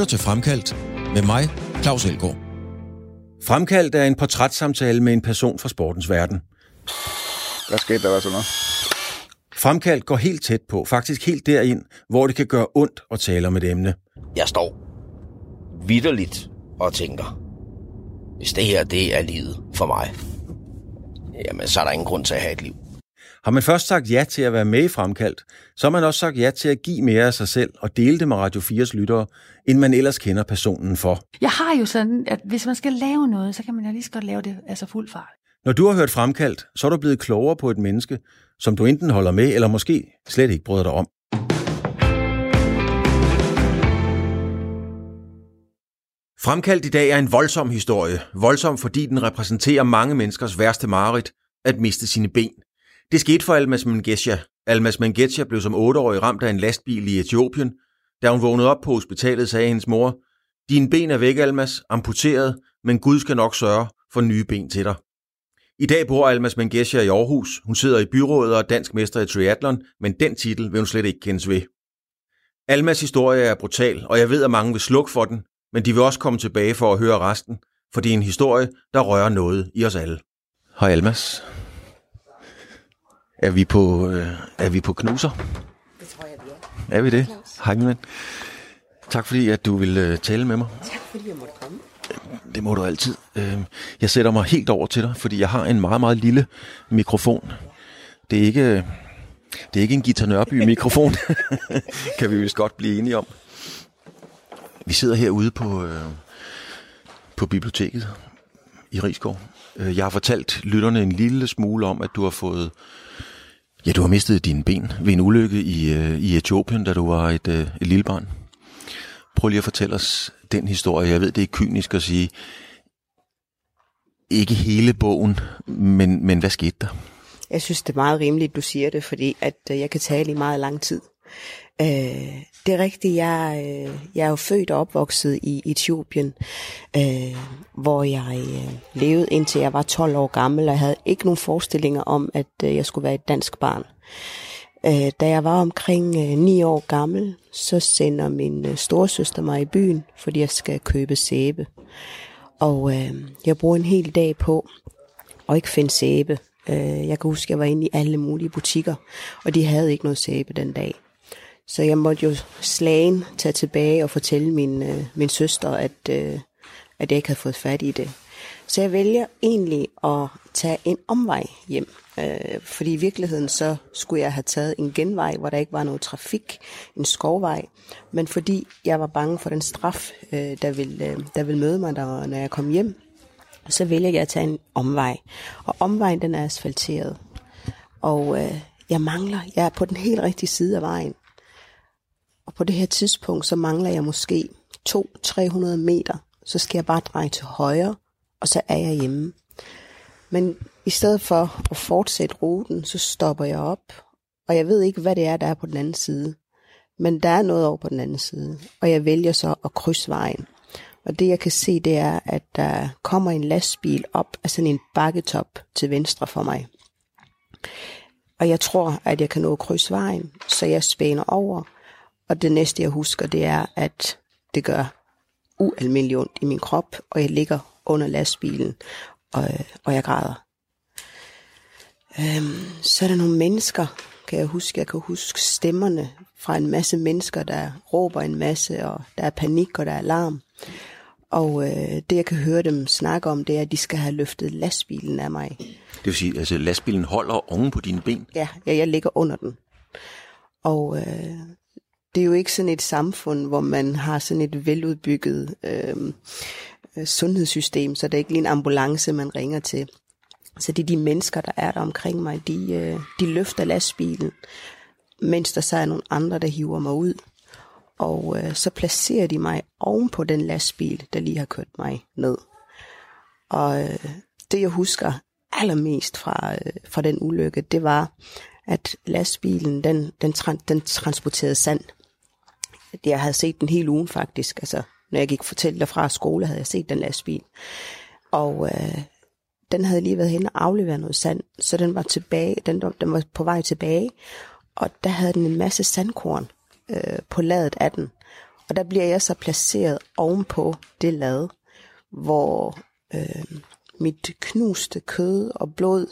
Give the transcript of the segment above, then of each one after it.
lytter til Fremkaldt med mig, Claus Elgaard. Fremkaldt er en portrætssamtale med en person fra sportens verden. Hvad skete der, var sådan noget? Fremkaldt går helt tæt på, faktisk helt derind, hvor det kan gøre ondt at tale om et emne. Jeg står vidderligt og tænker, hvis det her det er livet for mig, jamen så er der ingen grund til at have et liv. Har man først sagt ja til at være med i Fremkaldt, så har man også sagt ja til at give mere af sig selv og dele det med Radio 4's lyttere, end man ellers kender personen for. Jeg har jo sådan, at hvis man skal lave noget, så kan man jo lige så godt lave det altså fuld fart. Når du har hørt Fremkaldt, så er du blevet klogere på et menneske, som du enten holder med, eller måske slet ikke bryder dig om. Fremkaldt i dag er en voldsom historie. Voldsom, fordi den repræsenterer mange menneskers værste mareridt, at miste sine ben. Det skete for Almas Mengesha. Almas Mengesha blev som 8-årig ramt af en lastbil i Etiopien. Da hun vågnede op på hospitalet, sagde hendes mor, Dine ben er væk, Almas, amputeret, men Gud skal nok sørge for nye ben til dig. I dag bor Almas Mengesha i Aarhus. Hun sidder i byrådet og er dansk mester i triathlon, men den titel vil hun slet ikke kendes ved. Almas historie er brutal, og jeg ved, at mange vil slukke for den, men de vil også komme tilbage for at høre resten, for det er en historie, der rører noget i os alle. Hej Almas. Er vi på, øh, er vi på knuser? Det tror jeg, vi er. Er vi det? Hej min ven. Tak fordi, at du vil øh, tale med mig. Tak fordi jeg måtte komme. Det må du altid. Øh, Jeg sætter mig helt over til dig, fordi jeg har en meget, meget lille mikrofon. Det er ikke, det er ikke en Gita Nørby-mikrofon, kan vi vist godt blive enige om. Vi sidder herude på, øh, på biblioteket i Rigskov. Øh, Jeg har fortalt lytterne en lille smule om, at du har fået... Ja, du har mistet dine ben ved en ulykke i, øh, i Etiopien, da du var et, øh, et lille barn. Prøv lige at fortælle os den historie. Jeg ved, det er kynisk at sige, ikke hele bogen, men, men hvad skete der? Jeg synes, det er meget rimeligt, du siger det, fordi at øh, jeg kan tale i meget lang tid. Øh, det er rigtigt, jeg, øh, jeg er jo født og opvokset i Etiopien, øh, hvor jeg øh, levede indtil jeg var 12 år gammel, og jeg havde ikke nogen forestillinger om, at øh, jeg skulle være et dansk barn. Øh, da jeg var omkring øh, 9 år gammel, så sender min øh, storesøster mig i byen, fordi jeg skal købe sæbe. Og øh, jeg bruger en hel dag på at ikke finde sæbe. Øh, jeg kan huske, at jeg var inde i alle mulige butikker, og de havde ikke noget sæbe den dag. Så jeg måtte jo slagen tage tilbage og fortælle min, øh, min søster, at, øh, at jeg ikke havde fået fat i det. Så jeg vælger egentlig at tage en omvej hjem. Øh, fordi i virkeligheden så skulle jeg have taget en genvej, hvor der ikke var noget trafik, en skovvej. Men fordi jeg var bange for den straf, øh, der, ville, øh, der ville møde mig, der, når jeg kom hjem, så vælger jeg at tage en omvej. Og omvejen den er asfalteret. Og øh, jeg mangler, jeg er på den helt rigtige side af vejen. Og på det her tidspunkt, så mangler jeg måske 200-300 meter. Så skal jeg bare dreje til højre, og så er jeg hjemme. Men i stedet for at fortsætte ruten, så stopper jeg op. Og jeg ved ikke, hvad det er, der er på den anden side. Men der er noget over på den anden side. Og jeg vælger så at krydse vejen. Og det jeg kan se, det er, at der kommer en lastbil op af sådan en bakketop til venstre for mig. Og jeg tror, at jeg kan nå at krydse vejen, så jeg spæner over. Og det næste, jeg husker, det er, at det gør ualmindelig ondt i min krop, og jeg ligger under lastbilen, og, og jeg græder. Øhm, så er der nogle mennesker, kan jeg huske. Jeg kan huske stemmerne fra en masse mennesker, der råber en masse, og der er panik, og der er alarm. Og øh, det, jeg kan høre dem snakke om, det er, at de skal have løftet lastbilen af mig. Det vil sige, at altså, lastbilen holder oven på dine ben. Ja, ja jeg ligger under den. Og øh, det er jo ikke sådan et samfund, hvor man har sådan et veludbygget øhm, øh, sundhedssystem, så det er ikke lige en ambulance, man ringer til. Så det er de mennesker, der er der omkring mig, de, øh, de løfter lastbilen, mens der så er nogle andre, der hiver mig ud. Og øh, så placerer de mig oven på den lastbil, der lige har kørt mig ned. Og øh, det jeg husker allermest fra, øh, fra den ulykke, det var, at lastbilen, den, den, tra- den transporterede sand. Jeg havde set den hele ugen faktisk, altså når jeg gik fortælle fra skole, havde jeg set den lastbil. Og øh, den havde lige været hen og afleveret noget sand, så den var tilbage, den, den var på vej tilbage, og der havde den en masse sandkorn øh, på ladet af den. Og der bliver jeg så placeret ovenpå det lad, hvor øh, mit knuste kød og blod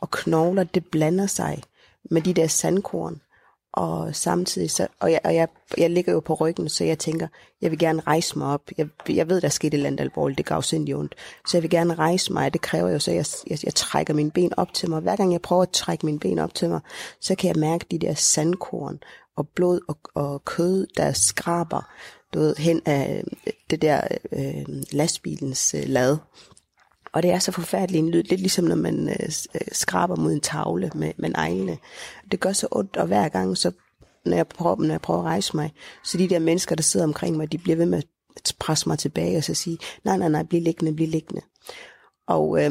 og knogler, det blander sig med de der sandkorn. Og samtidig så, og jeg, og jeg, jeg ligger jo på ryggen, så jeg tænker, jeg vil gerne rejse mig op. Jeg, jeg ved, der er sket et eller andet alvorligt, det gav sindssygt ondt. Så jeg vil gerne rejse mig, det kræver jo så, jeg, jeg, jeg trækker mine ben op til mig. Hver gang jeg prøver at trække mine ben op til mig, så kan jeg mærke de der sandkorn og blod og, og kød, der skraber du ved, hen af øh, det der øh, lastbilens øh, lad. Og det er så forfærdelig en lyd, lidt ligesom når man øh, øh, skraber mod en tavle med, med neglene. Det gør så ondt, og hver gang, så, når, jeg prøver, når jeg prøver at rejse mig, så de der mennesker, der sidder omkring mig, de bliver ved med at presse mig tilbage og så sige, nej, nej, nej, bliv liggende, bliv liggende. Og øh,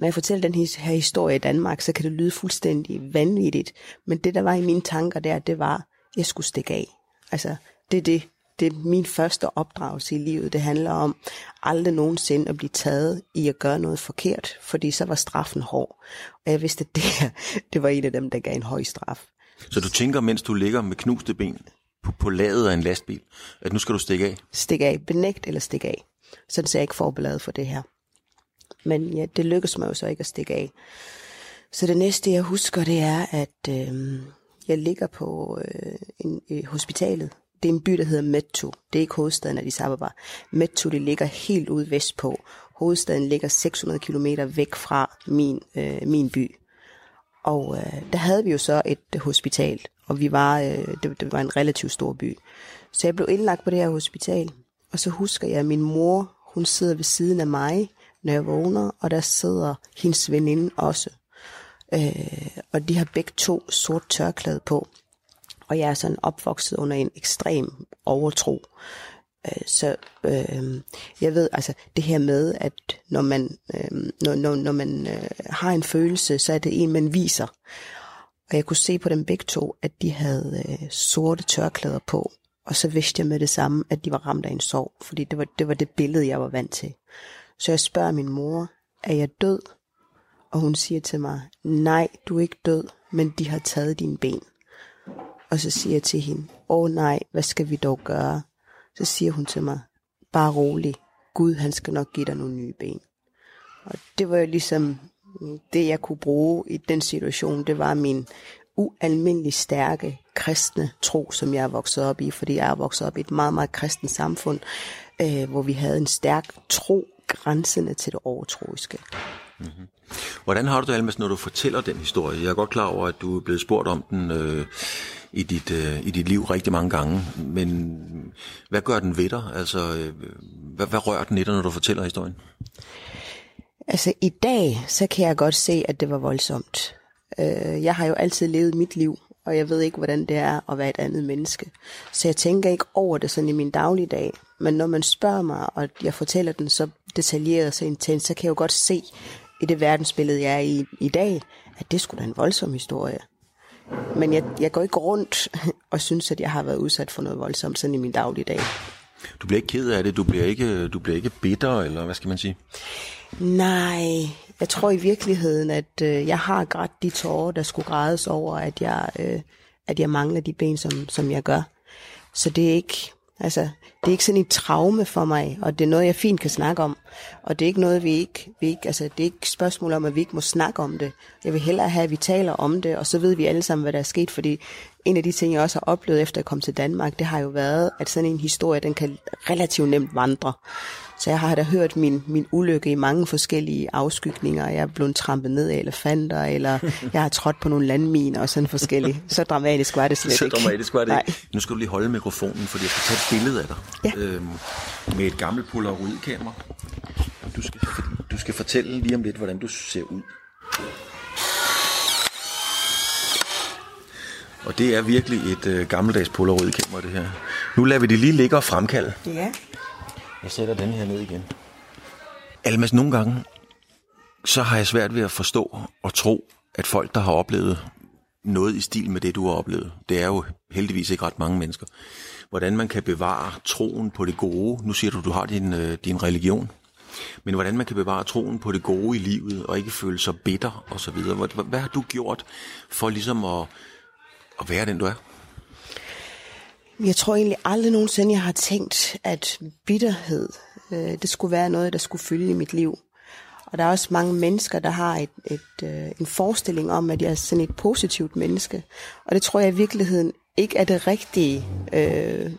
når jeg fortæller den her historie i Danmark, så kan det lyde fuldstændig vanvittigt. Men det, der var i mine tanker der, det var, at jeg skulle stikke af. Altså, det er det, det er min første opdragelse i livet. Det handler om aldrig nogensinde at blive taget i at gøre noget forkert, fordi så var straffen hård. Og jeg vidste, at det her, det var en af dem, der gav en høj straf. Så du tænker, mens du ligger med knuste ben på, på ladet af en lastbil, at nu skal du stikke af? Stik af. Benægt eller stikke af. Sådan så jeg ikke forberedt for det her. Men ja, det lykkedes mig jo så ikke at stikke af. Så det næste, jeg husker, det er, at øh, jeg ligger på øh, en, øh, hospitalet det er en by, der hedder Metto. Det er ikke hovedstaden af Addis Ababa. Metto, det ligger helt ude vestpå. Hovedstaden ligger 600 km væk fra min, øh, min by. Og øh, der havde vi jo så et hospital, og vi var, øh, det, det var en relativt stor by. Så jeg blev indlagt på det her hospital, og så husker jeg, at min mor, hun sidder ved siden af mig, når jeg vågner, og der sidder hendes veninde også. Øh, og de har begge to sort tørklæde på og jeg er sådan opvokset under en ekstrem overtro. Øh, så øh, jeg ved altså det her med, at når man, øh, når, når, når man øh, har en følelse, så er det en, man viser. Og jeg kunne se på dem begge to, at de havde øh, sorte tørklæder på. Og så vidste jeg med det samme, at de var ramt af en sorg, fordi det var, det var det billede, jeg var vant til. Så jeg spørger min mor, er jeg død? Og hun siger til mig, nej, du er ikke død, men de har taget dine ben. Og så siger jeg til hende, åh oh, nej, hvad skal vi dog gøre? Så siger hun til mig, bare rolig, Gud han skal nok give dig nogle nye ben. Og det var jo ligesom det, jeg kunne bruge i den situation, det var min ualmindelig stærke kristne tro, som jeg er vokset op i, fordi jeg er vokset op i et meget, meget kristent samfund, øh, hvor vi havde en stærk tro grænsende til det overtroiske. Mm-hmm. Hvordan har du det, Almas, når du fortæller den historie? Jeg er godt klar over, at du er blevet spurgt om den øh, i, dit, øh, i dit liv rigtig mange gange, men hvad gør den ved dig? Altså, øh, hvad, hvad rører den i dig, når du fortæller historien? Altså, i dag, så kan jeg godt se, at det var voldsomt. Øh, jeg har jo altid levet mit liv, og jeg ved ikke, hvordan det er at være et andet menneske. Så jeg tænker ikke over det sådan i min dagligdag. Men når man spørger mig, og jeg fortæller den så detaljeret og så intens, så kan jeg jo godt se i det verdensbillede, jeg er i i dag, at det skulle da en voldsom historie. Men jeg, jeg går ikke rundt og synes, at jeg har været udsat for noget voldsomt sådan i min dagligdag. Du bliver ikke ked af det, du bliver ikke, du bliver ikke bitter, eller hvad skal man sige? Nej, jeg tror i virkeligheden, at øh, jeg har grædt de tårer, der skulle grædes over, at jeg, øh, at jeg mangler de ben, som, som jeg gør. Så det er ikke, Altså, det er ikke sådan et traume for mig, og det er noget, jeg fint kan snakke om. Og det er ikke noget, vi ikke, vi ikke altså, det er ikke et spørgsmål om, at vi ikke må snakke om det. Jeg vil hellere have, at vi taler om det, og så ved vi alle sammen, hvad der er sket, fordi en af de ting, jeg også har oplevet efter at komme til Danmark, det har jo været, at sådan en historie, den kan relativt nemt vandre. Så jeg har da hørt min, min ulykke i mange forskellige afskygninger. Jeg er blevet trampet ned af elefanter, eller jeg har trådt på nogle landminer og sådan forskellige. Så dramatisk var det slet Så ikke. dramatisk var det ikke. Nu skal du lige holde mikrofonen, fordi jeg skal tage et billede af dig. Ja. Øhm, med et gammelt polaroid-kamera. Du skal, du skal fortælle lige om lidt, hvordan du ser ud. Og det er virkelig et øh, gammeldags polaroid-kamera, det her. Nu lader vi det lige ligge og fremkalde. Ja. Jeg sætter den her ned igen. Almas, nogle gange, så har jeg svært ved at forstå og tro, at folk, der har oplevet noget i stil med det, du har oplevet, det er jo heldigvis ikke ret mange mennesker, hvordan man kan bevare troen på det gode. Nu siger du, du har din, øh, din religion. Men hvordan man kan bevare troen på det gode i livet, og ikke føle sig bitter og så videre. Hvad, hvad har du gjort for ligesom at, at være den, du er? Jeg tror egentlig aldrig nogensinde, jeg har tænkt, at bitterhed, øh, det skulle være noget, der skulle fylde i mit liv. Og der er også mange mennesker, der har et, et, øh, en forestilling om, at jeg er sådan et positivt menneske. Og det tror jeg i virkeligheden ikke er det rigtige, øh,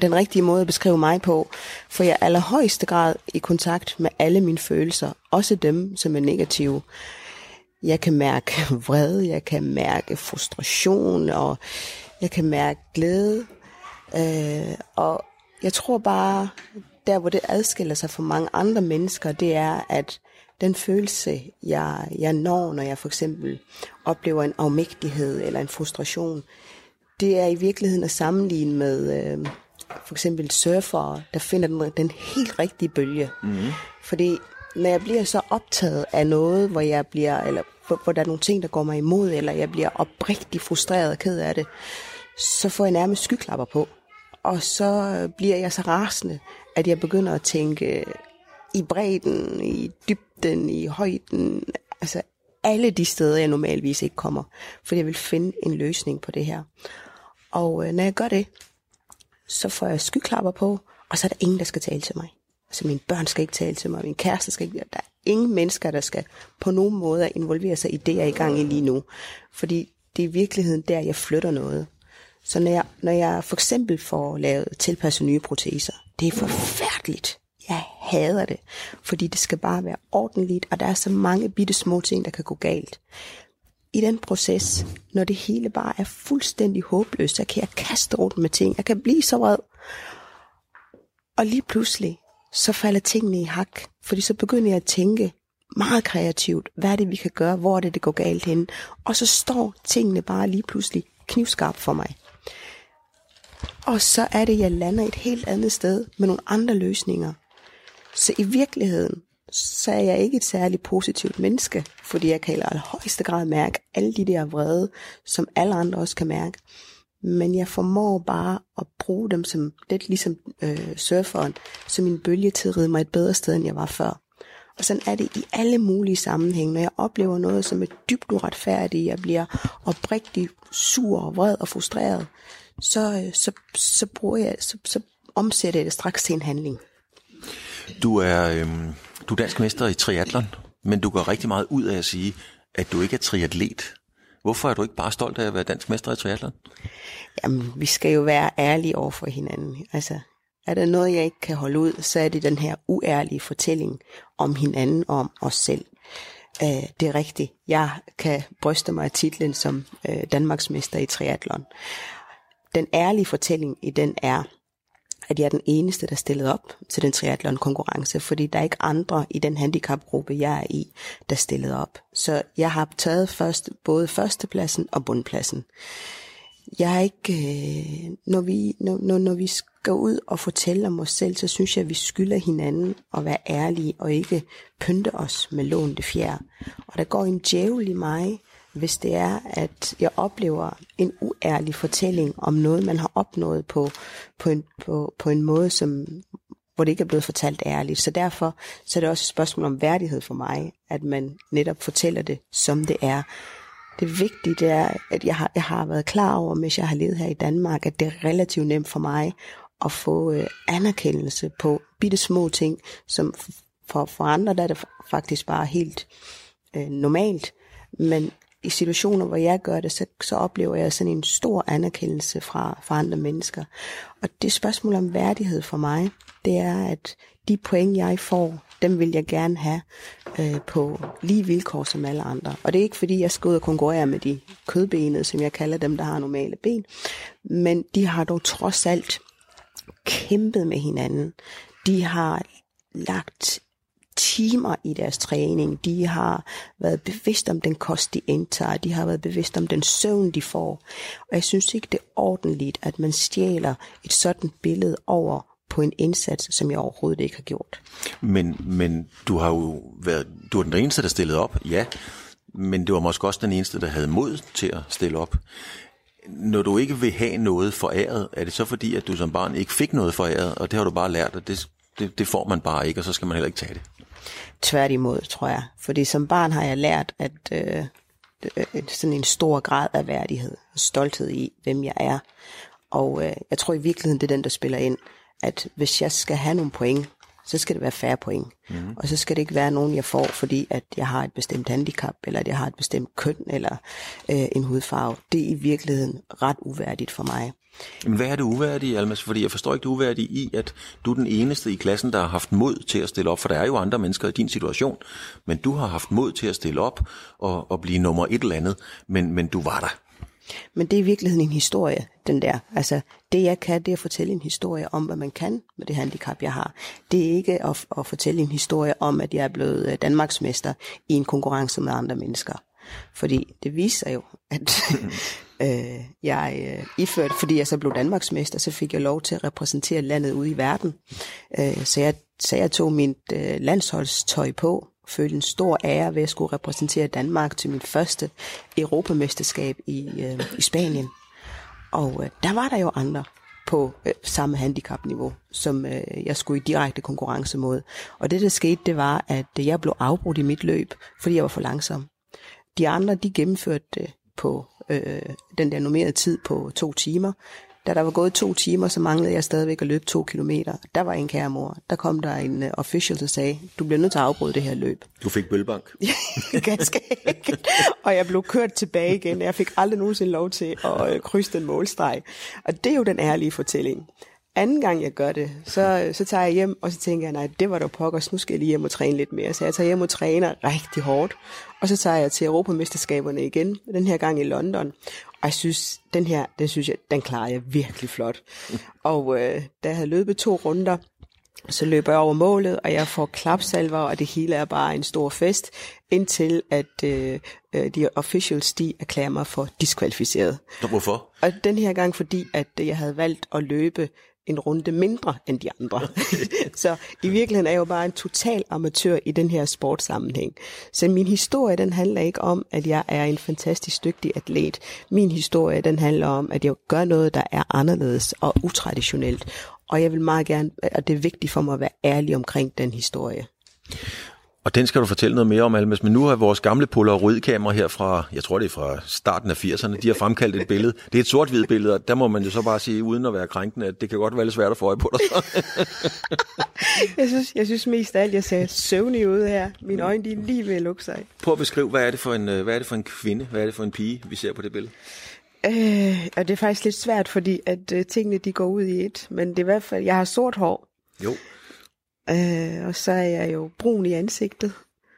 den rigtige måde at beskrive mig på. For jeg er allerhøjeste grad i kontakt med alle mine følelser, også dem, som er negative. Jeg kan mærke vrede, jeg kan mærke frustration, og jeg kan mærke glæde. Øh, og jeg tror bare, der hvor det adskiller sig fra mange andre mennesker, det er, at den følelse, jeg, jeg når, når jeg for eksempel oplever en afmægtighed eller en frustration, det er i virkeligheden at sammenligne med øh, for eksempel surfere, der finder den, den helt rigtige bølge. Mm. Fordi når jeg bliver så optaget af noget, hvor jeg bliver, eller hvor, hvor der er nogle ting, der går mig imod, eller jeg bliver oprigtig frustreret og ked af det, så får jeg nærmest skyklapper på. Og så øh, bliver jeg så rasende, at jeg begynder at tænke i bredden, i dybden, i højden, altså alle de steder, jeg normalvis ikke kommer, fordi jeg vil finde en løsning på det her. Og øh, når jeg gør det, så får jeg skyklapper på, og så er der ingen, der skal tale til mig. Altså mine børn skal ikke tale til mig, min kæreste skal ikke, der er ingen mennesker, der skal på nogen måde involvere sig i det, jeg er i gang i lige nu. Fordi det er i virkeligheden der, jeg flytter noget. Så når jeg, når jeg for eksempel får lavet tilpasset nye proteser, det er forfærdeligt. Jeg hader det, fordi det skal bare være ordentligt, og der er så mange bitte små ting, der kan gå galt. I den proces, når det hele bare er fuldstændig håbløst, så kan jeg kaste rundt med ting. Jeg kan blive så vred. Og lige pludselig, så falder tingene i hak, fordi så begynder jeg at tænke meget kreativt, hvad er det, vi kan gøre, hvor er det, det går galt hen. Og så står tingene bare lige pludselig knivskarpt for mig. Og så er det, jeg lander et helt andet sted med nogle andre løsninger. Så i virkeligheden, så er jeg ikke et særligt positivt menneske, fordi jeg kan i højeste grad mærke alle de der vrede, som alle andre også kan mærke. Men jeg formår bare at bruge dem som, lidt ligesom øh, surferen, som en bølge til at ride mig et bedre sted, end jeg var før. Og sådan er det i alle mulige sammenhænge. Når jeg oplever noget, som er dybt uretfærdigt, jeg bliver oprigtig sur og vred og frustreret, så, øh, så, så, bruger jeg, så, så omsætter jeg det straks til en handling. Du er, øhm, du er dansk mester i triatlon, men du går rigtig meget ud af at sige, at du ikke er triatlet. Hvorfor er du ikke bare stolt af at være dansk mester i triatlon? Jamen, vi skal jo være ærlige over for hinanden. Altså, er der noget, jeg ikke kan holde ud, så er det den her uærlige fortælling om hinanden og om os selv. Øh, det er rigtigt. Jeg kan bryste mig af titlen som øh, Danmarksmester i triatlon. Den ærlige fortælling i den er, at jeg er den eneste, der stillede op til den triathlon-konkurrence, fordi der er ikke andre i den handicapgruppe, jeg er i, der stillede op. Så jeg har taget først både førstepladsen og bundpladsen. Jeg er ikke, øh, når, vi, når, når, når vi går ud og fortælle om os selv, så synes jeg, at vi skylder hinanden at være ærlige og ikke pynte os med lånte fjer. Og der går en djævel i mig, hvis det er, at jeg oplever en uærlig fortælling om noget, man har opnået på, på, en, på, på en måde, som, hvor det ikke er blevet fortalt ærligt. Så derfor så er det også et spørgsmål om værdighed for mig, at man netop fortæller det, som det er. Det vigtige det er, at jeg har, jeg har været klar over, mens jeg har levet her i Danmark, at det er relativt nemt for mig at få øh, anerkendelse på bitte små ting, som for, for andre der er det faktisk bare helt øh, normalt. Men i situationer, hvor jeg gør det, så, så oplever jeg sådan en stor anerkendelse fra, fra andre mennesker. Og det spørgsmål om værdighed for mig, det er, at de point, jeg får, dem vil jeg gerne have øh, på lige vilkår som alle andre. Og det er ikke fordi, jeg skal ud og konkurrere med de kødbenede, som jeg kalder dem, der har normale ben. Men de har dog trods alt kæmpet med hinanden. De har lagt timer i deres træning. De har været bevidst om den kost, de indtager. De har været bevidst om den søvn, de får. Og jeg synes ikke, det er ordentligt, at man stjæler et sådan billede over på en indsats, som jeg overhovedet ikke har gjort. Men, men du har jo været, du er den eneste, der stillede op, ja. Men det var måske også den eneste, der havde mod til at stille op. Når du ikke vil have noget foræret, er det så fordi, at du som barn ikke fik noget foræret, og det har du bare lært, og det, det, det får man bare ikke, og så skal man heller ikke tage det? Tværtimod, tror jeg. Fordi som barn har jeg lært, at øh, øh sådan en stor grad af værdighed og stolthed i, hvem jeg er. Og øh, jeg tror i virkeligheden, det er den, der spiller ind, at hvis jeg skal have nogle point, så skal det være færre point. Mm. Og så skal det ikke være nogen, jeg får, fordi at jeg har et bestemt handicap, eller at jeg har et bestemt køn, eller øh, en hudfarve. Det er i virkeligheden ret uværdigt for mig. Men hvad er det uværdige, Almas? Fordi jeg forstår ikke det uværdige i, at du er den eneste i klassen, der har haft mod til at stille op, for der er jo andre mennesker i din situation, men du har haft mod til at stille op og, og blive nummer et eller andet, men, men du var der. Men det er i virkeligheden en historie, den der. Altså, det jeg kan, det er at fortælle en historie om, hvad man kan med det handicap, jeg har. Det er ikke at, at fortælle en historie om, at jeg er blevet øh, Danmarksmester i en konkurrence med andre mennesker. Fordi det viser jo, at øh, jeg øh, iført, fordi jeg så blev Danmarksmester, så fik jeg lov til at repræsentere landet ude i verden. Øh, så, jeg, så jeg tog mit øh, landsholdstøj på, følte en stor ære ved at skulle repræsentere Danmark til mit første europamesterskab i, øh, i Spanien. Og øh, der var der jo andre på øh, samme handicapniveau, som øh, jeg skulle i direkte konkurrence mod. Og det, der skete, det var, at jeg blev afbrudt i mit løb, fordi jeg var for langsom. De andre, de gennemførte det på øh, den der normerede tid på to timer. Da der var gået to timer, så manglede jeg stadigvæk at løbe to kilometer. Der var en kære mor. Der kom der en uh, official, der sagde, du bliver nødt til at afbryde det her løb. Du fik bølbank. Ganske enkelt. Og jeg blev kørt tilbage igen. Jeg fik aldrig nogensinde lov til at uh, krydse den målstreg. Og det er jo den ærlige fortælling. Anden gang jeg gør det, så, så tager jeg hjem, og så tænker jeg, nej, det var da pokkers, nu skal jeg lige hjem og træne lidt mere. Så jeg tager hjem og træner rigtig hårdt. Og så tager jeg til Europamesterskaberne igen, den her gang i London. Og jeg synes, den her, den synes jeg, den klarer jeg virkelig flot. Og øh, da jeg havde løbet to runder, så løber jeg over målet, og jeg får klapsalver, og det hele er bare en stor fest, indtil at øh, øh de officials, de erklærer mig for diskvalificeret. Hvorfor? Og den her gang, fordi at jeg havde valgt at løbe en runde mindre end de andre. så i virkeligheden er jeg jo bare en total amatør i den her sportssammenhæng. Så min historie, den handler ikke om, at jeg er en fantastisk dygtig atlet. Min historie, den handler om, at jeg gør noget, der er anderledes og utraditionelt. Og jeg vil meget gerne, og det er vigtigt for mig at være ærlig omkring den historie. Og den skal du fortælle noget mere om, Almas. Men nu har vores gamle Polaroid-kamera her fra, jeg tror det er fra starten af 80'erne, de har fremkaldt et billede. Det er et sort-hvidt billede, og der må man jo så bare sige, uden at være krænkende, at det kan godt være lidt svært at få øje på dig. jeg, synes, jeg synes mest af alt, jeg ser søvnig ud her. Mine øjne de er lige ved at lukke sig. Prøv at beskrive, hvad er, det for en, hvad er det for en kvinde, hvad er det for en pige, vi ser på det billede? Øh, og det er faktisk lidt svært, fordi at øh, tingene de går ud i et. Men det er i hvert fald, jeg har sort hår. Jo. Øh, og så er jeg jo brun i ansigtet.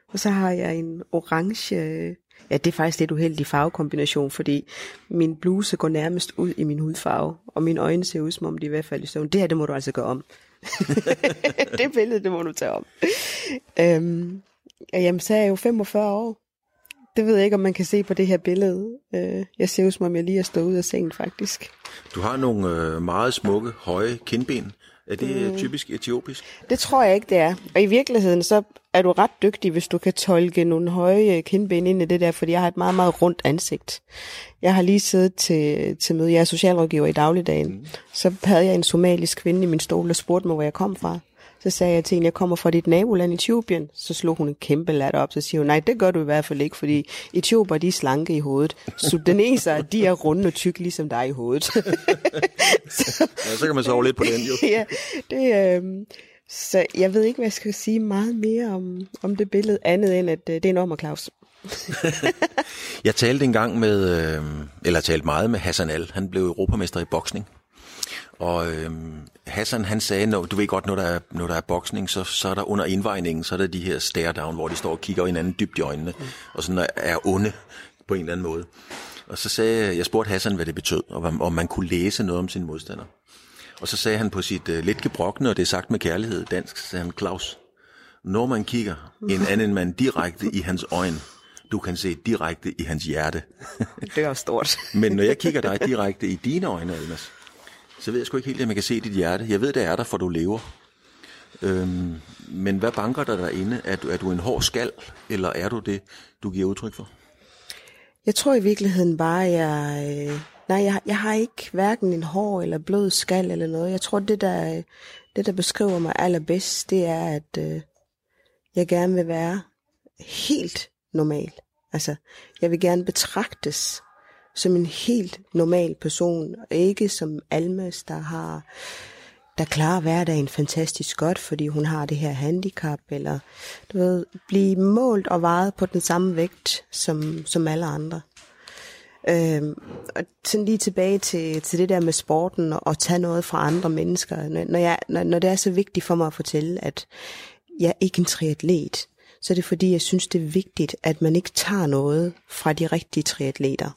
Og så har jeg en orange... Øh, ja, det er faktisk lidt uheldig farvekombination, fordi min bluse går nærmest ud i min hudfarve, og mine øjne ser ud, som om de i hvert fald er søvn. Det her, det må du altså gøre om. det billede, det må du tage om. Øhm, jamen, så er jeg jo 45 år. Det ved jeg ikke, om man kan se på det her billede. Øh, jeg ser ud, som om jeg lige er stået ud af sengen, faktisk. Du har nogle øh, meget smukke, høje kindben. Er det mm. typisk etiopisk? Det tror jeg ikke, det er. Og i virkeligheden, så er du ret dygtig, hvis du kan tolke nogle høje kindben ind i det der, fordi jeg har et meget, meget rundt ansigt. Jeg har lige siddet til, til møde, jeg er socialrådgiver i dagligdagen, mm. så havde jeg en somalisk kvinde i min stol, der spurgte mig, hvor jeg kom fra. Så sagde jeg til hende, jeg kommer fra dit naboland Etiopien. Så slog hun en kæmpe latter op, så siger hun, nej, det gør du i hvert fald ikke, fordi etioper, de er slanke i hovedet. Sudaneser, de er runde og tykke, ligesom dig i hovedet. så, ja, så kan man sove lidt på den jo. ja, det, øh, så jeg ved ikke, hvad jeg skal sige meget mere om, om det billede, andet end, at øh, det er en om Claus. jeg talte engang med, øh, eller talte meget med Hassan Al. Han blev europamester i boksning. Og øhm, Hassan han sagde, når, du ved godt, når der er, når der er boksning, så, så er der under indvejningen, så er der de her stare down, hvor de står og kigger hinanden dybt i øjnene, mm. og sådan er onde på en eller anden måde. Og så sagde jeg, jeg spurgte Hassan, hvad det betød, og om man kunne læse noget om sin modstander. Og så sagde han på sit uh, lidt gebrokne, og det er sagt med kærlighed dansk, så sagde han, Claus, når man kigger en anden mand direkte i hans øjne, du kan se direkte i hans hjerte. det er stort. Men når jeg kigger dig direkte i dine øjne, Almas, så ved jeg sgu ikke helt, om man kan se dit hjerte. Jeg ved, det er der, for du lever. Øhm, men hvad banker der derinde? Er du, er du en hård skal, eller er du det, du giver udtryk for? Jeg tror i virkeligheden bare, at jeg... Øh, nej, jeg, jeg har ikke hverken en hård eller blød skal eller noget. Jeg tror, det der, det, der beskriver mig allerbedst, det er, at øh, jeg gerne vil være helt normal. Altså, jeg vil gerne betragtes som en helt normal person, og ikke som Almas, der har der klarer hverdagen fantastisk godt, fordi hun har det her handicap, eller du ved, blive målt og vejet på den samme vægt som, som alle andre. Øhm, og sådan lige tilbage til, til det der med sporten og, og tage noget fra andre mennesker. Når, jeg, når, når det er så vigtigt for mig at fortælle, at jeg er ikke en triatlet, så er det fordi, jeg synes, det er vigtigt, at man ikke tager noget fra de rigtige triatleter.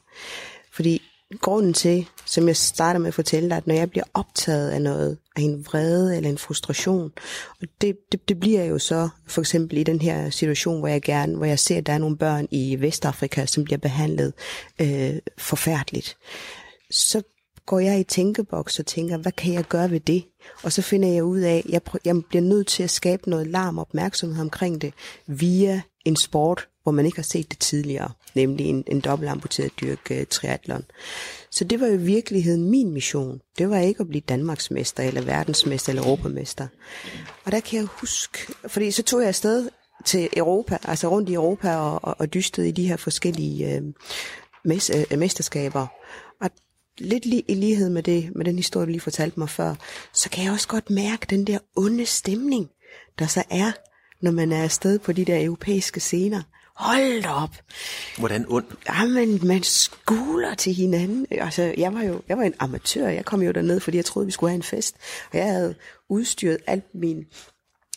Fordi grunden til, som jeg starter med at fortælle dig, at når jeg bliver optaget af noget, af en vrede eller en frustration, og det, det, det bliver jo så for eksempel i den her situation, hvor jeg gerne, hvor jeg ser, at der er nogle børn i Vestafrika, som bliver behandlet øh, forfærdeligt, så går jeg i tænkeboks og tænker, hvad kan jeg gøre ved det? Og så finder jeg ud af, at jeg, jeg bliver nødt til at skabe noget larm opmærksomhed omkring det via en sport, hvor man ikke har set det tidligere, nemlig en, en dobbeltamputeret dyrk triatlon. triathlon. Så det var jo i virkeligheden min mission. Det var ikke at blive Danmarksmester, eller verdensmester, eller europamester. Og der kan jeg huske, fordi så tog jeg afsted til Europa, altså rundt i Europa og, og, og dystede i de her forskellige øh, mes, øh, mesterskaber. Og lidt li- i lighed med, det, med den historie, du lige fortalte mig før, så kan jeg også godt mærke den der onde stemning, der så er, når man er afsted på de der europæiske scener. Hold op. Hvordan ond? Jamen, man skuler til hinanden. Altså, jeg var jo jeg var en amatør. Jeg kom jo derned, fordi jeg troede, vi skulle have en fest. Og jeg havde udstyret alt min,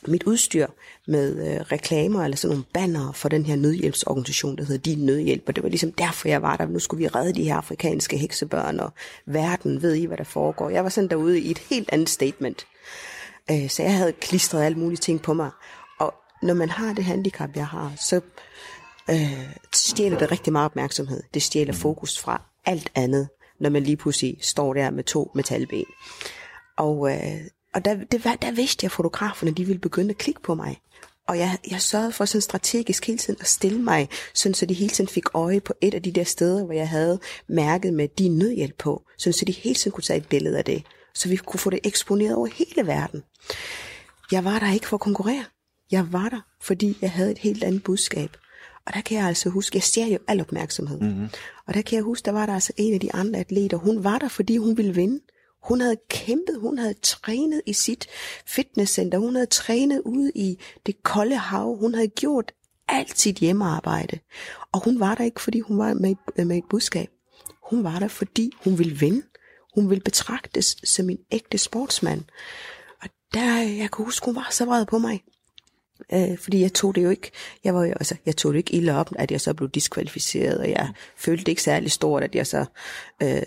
mit udstyr med øh, reklamer eller sådan nogle banner for den her nødhjælpsorganisation, der hedder Din Nødhjælp. Og det var ligesom derfor, jeg var der. Nu skulle vi redde de her afrikanske heksebørn, og verden ved I, hvad der foregår. Jeg var sådan derude i et helt andet statement. Øh, så jeg havde klistret alle mulige ting på mig. Når man har det handicap, jeg har, så øh, stjæler det rigtig meget opmærksomhed. Det stjæler fokus fra alt andet, når man lige pludselig står der med to metalben. Og, øh, og der, det var, der vidste jeg, at fotograferne de ville begynde at klikke på mig. Og jeg, jeg sørgede for sådan strategisk hele tiden at stille mig, sådan så de hele tiden fik øje på et af de der steder, hvor jeg havde mærket med din nødhjælp på, sådan så de hele tiden kunne tage et billede af det, så vi kunne få det eksponeret over hele verden. Jeg var der ikke for at konkurrere. Jeg var der, fordi jeg havde et helt andet budskab. Og der kan jeg altså huske, jeg ser jo al opmærksomhed. Mm-hmm. Og der kan jeg huske, der var der altså en af de andre atleter, hun var der, fordi hun ville vinde. Hun havde kæmpet, hun havde trænet i sit fitnesscenter, hun havde trænet ude i det kolde hav, hun havde gjort alt sit hjemmearbejde. Og hun var der ikke, fordi hun var med, med et budskab. Hun var der, fordi hun ville vinde. Hun ville betragtes som en ægte sportsmand. Og der, jeg kan huske, hun var så vred på mig. Øh, fordi jeg tog det jo ikke, jeg var jo, altså, jeg tog det ikke ilde op, at jeg så blev diskvalificeret, og jeg følte det ikke særlig stort, at jeg så øh,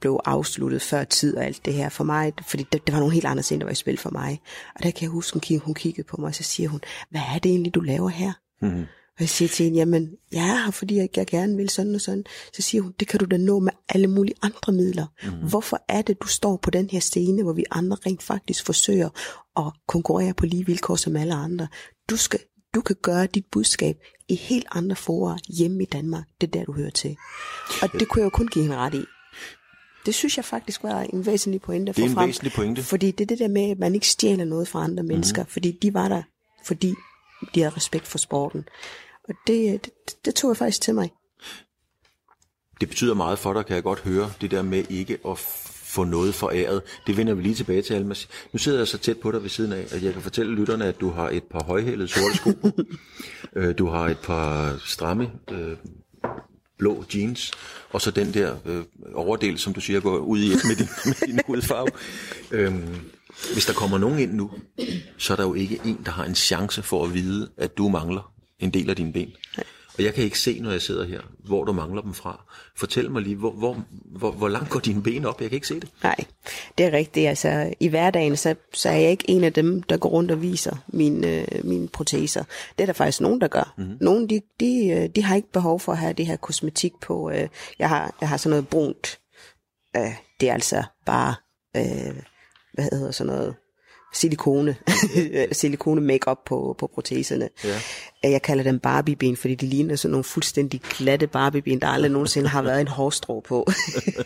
blev afsluttet før tid og alt det her for mig, fordi det, det var nogle helt andre ting, der var i spil for mig. Og der kan jeg huske, hun, hun kiggede på mig, og så siger hun, hvad er det egentlig, du laver her? Mm-hmm. Og jeg siger til hende, jamen, jeg er her, fordi jeg, jeg gerne vil sådan og sådan. Så siger hun, det kan du da nå med alle mulige andre midler. Mm. Hvorfor er det, du står på den her scene, hvor vi andre rent faktisk forsøger at konkurrere på lige vilkår som alle andre? Du, skal, du kan gøre dit budskab i helt andre forer hjemme i Danmark. Det er der, du hører til. Og det kunne jeg jo kun give hende ret i. Det synes jeg faktisk var en væsentlig pointe Det er en frem. væsentlig pointe. Fordi det er det der med, at man ikke stjæler noget fra andre mennesker. Mm. Fordi de var der, fordi de havde respekt for sporten. Og det, det, det tog jeg faktisk til mig. Det betyder meget for dig, kan jeg godt høre, det der med ikke at få noget foræret. Det vender vi lige tilbage til, Almas. Nu sidder jeg så tæt på dig ved siden af, at jeg kan fortælle lytterne, at du har et par højhælede sorte sko. Øh, du har et par stramme øh, blå jeans, og så den der øh, overdel, som du siger, går ud i med din, med din hudfarve. Øhm, hvis der kommer nogen ind nu, så er der jo ikke en, der har en chance for at vide, at du mangler en del af dine ben. Og jeg kan ikke se, når jeg sidder her, hvor du mangler dem fra. Fortæl mig lige, hvor, hvor, hvor, hvor langt går dine ben op? Jeg kan ikke se det. Nej, det er rigtigt. Altså, I hverdagen, så, så er jeg ikke en af dem, der går rundt og viser mine, øh, mine proteser. Det er der faktisk nogen, der gør. Mm-hmm. Nogle, de, de, øh, de har ikke behov for at have det her kosmetik på. Øh, jeg, har, jeg har sådan noget brunt. Øh, det er altså bare, øh, hvad hedder sådan noget, silikone, silikone makeup på, på proteserne. Ja. Jeg kalder dem Barbie-ben, fordi de ligner sådan nogle fuldstændig glatte Barbie-ben, der aldrig nogensinde har været en hårstrå på.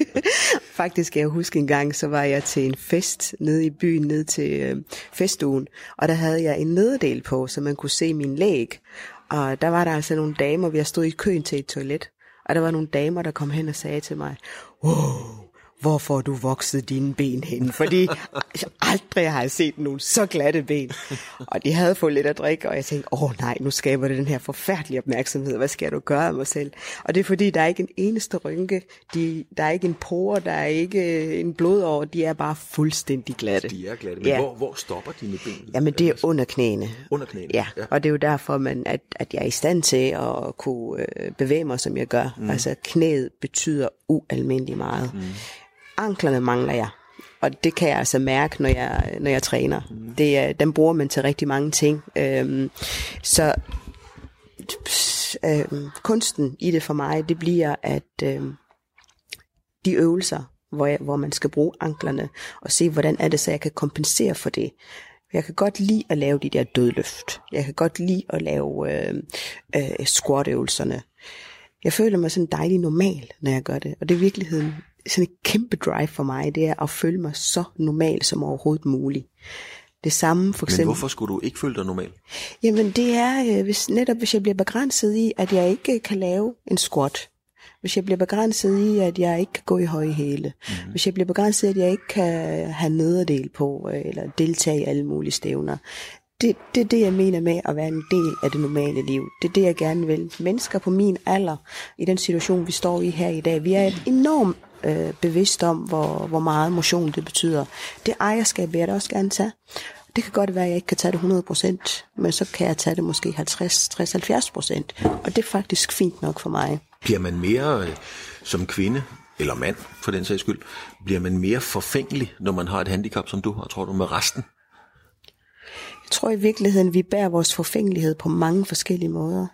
Faktisk kan jeg huske en gang, så var jeg til en fest nede i byen, ned til øh, festugen, og der havde jeg en nederdel på, så man kunne se min læg. Og der var der altså nogle damer, vi har stået i køen til et toilet. Og der var nogle damer, der kom hen og sagde til mig, wow, hvor får du vokset dine ben hen? Fordi aldrig har jeg set nogen så glatte ben. Og de havde fået lidt at drikke, og jeg tænkte, åh oh, nej, nu skaber det den her forfærdelige opmærksomhed. Hvad skal du gøre af mig selv? Og det er fordi, der er ikke en eneste rynke, de, der er ikke en pore, der er ikke en blodår, de er bare fuldstændig glatte. De er glatte, men Ja. hvor, hvor stopper dine ben? Jamen det er under knæene. Under knæene? Ja, ja. og det er jo derfor, man, at, at jeg er i stand til at kunne øh, bevæge mig, som jeg gør. Mm. Altså knæet betyder ualmindelig meget. Mm. Anklerne mangler jeg. Og det kan jeg altså mærke, når jeg, når jeg træner. Mm. Det den bruger man til rigtig mange ting. Øhm, så øhm, kunsten i det for mig, det bliver, at øhm, de øvelser, hvor, jeg, hvor man skal bruge anklerne, og se, hvordan er det, så jeg kan kompensere for det. Jeg kan godt lide at lave de der dødløft. Jeg kan godt lide at lave øh, øh, squat-øvelserne. Jeg føler mig sådan dejlig normal, når jeg gør det. Og det er i virkeligheden sådan et kæmpe drive for mig. Det er at føle mig så normal som overhovedet muligt. Det samme for Men eksempel... hvorfor skulle du ikke føle dig normal? Jamen det er, øh, hvis, netop hvis jeg bliver begrænset i, at jeg ikke kan lave en squat. Hvis jeg bliver begrænset i, at jeg ikke kan gå i høje hæle. Mm. Hvis jeg bliver begrænset i, at jeg ikke kan have nederdel på, øh, eller deltage i alle mulige stævner. Det, det er det, jeg mener med at være en del af det normale liv. Det er det, jeg gerne vil. Mennesker på min alder, i den situation, vi står i her i dag, vi er enormt øh, bevidst om, hvor, hvor meget motion det betyder. Det ejerskab vil jeg da også gerne tage. Det kan godt være, at jeg ikke kan tage det 100%, men så kan jeg tage det måske 50-60-70%. Og det er faktisk fint nok for mig. Bliver man mere øh, som kvinde, eller mand for den sags skyld, bliver man mere forfængelig, når man har et handicap som du har, tror du, med resten? Jeg tror i virkeligheden, vi bærer vores forfængelighed på mange forskellige måder.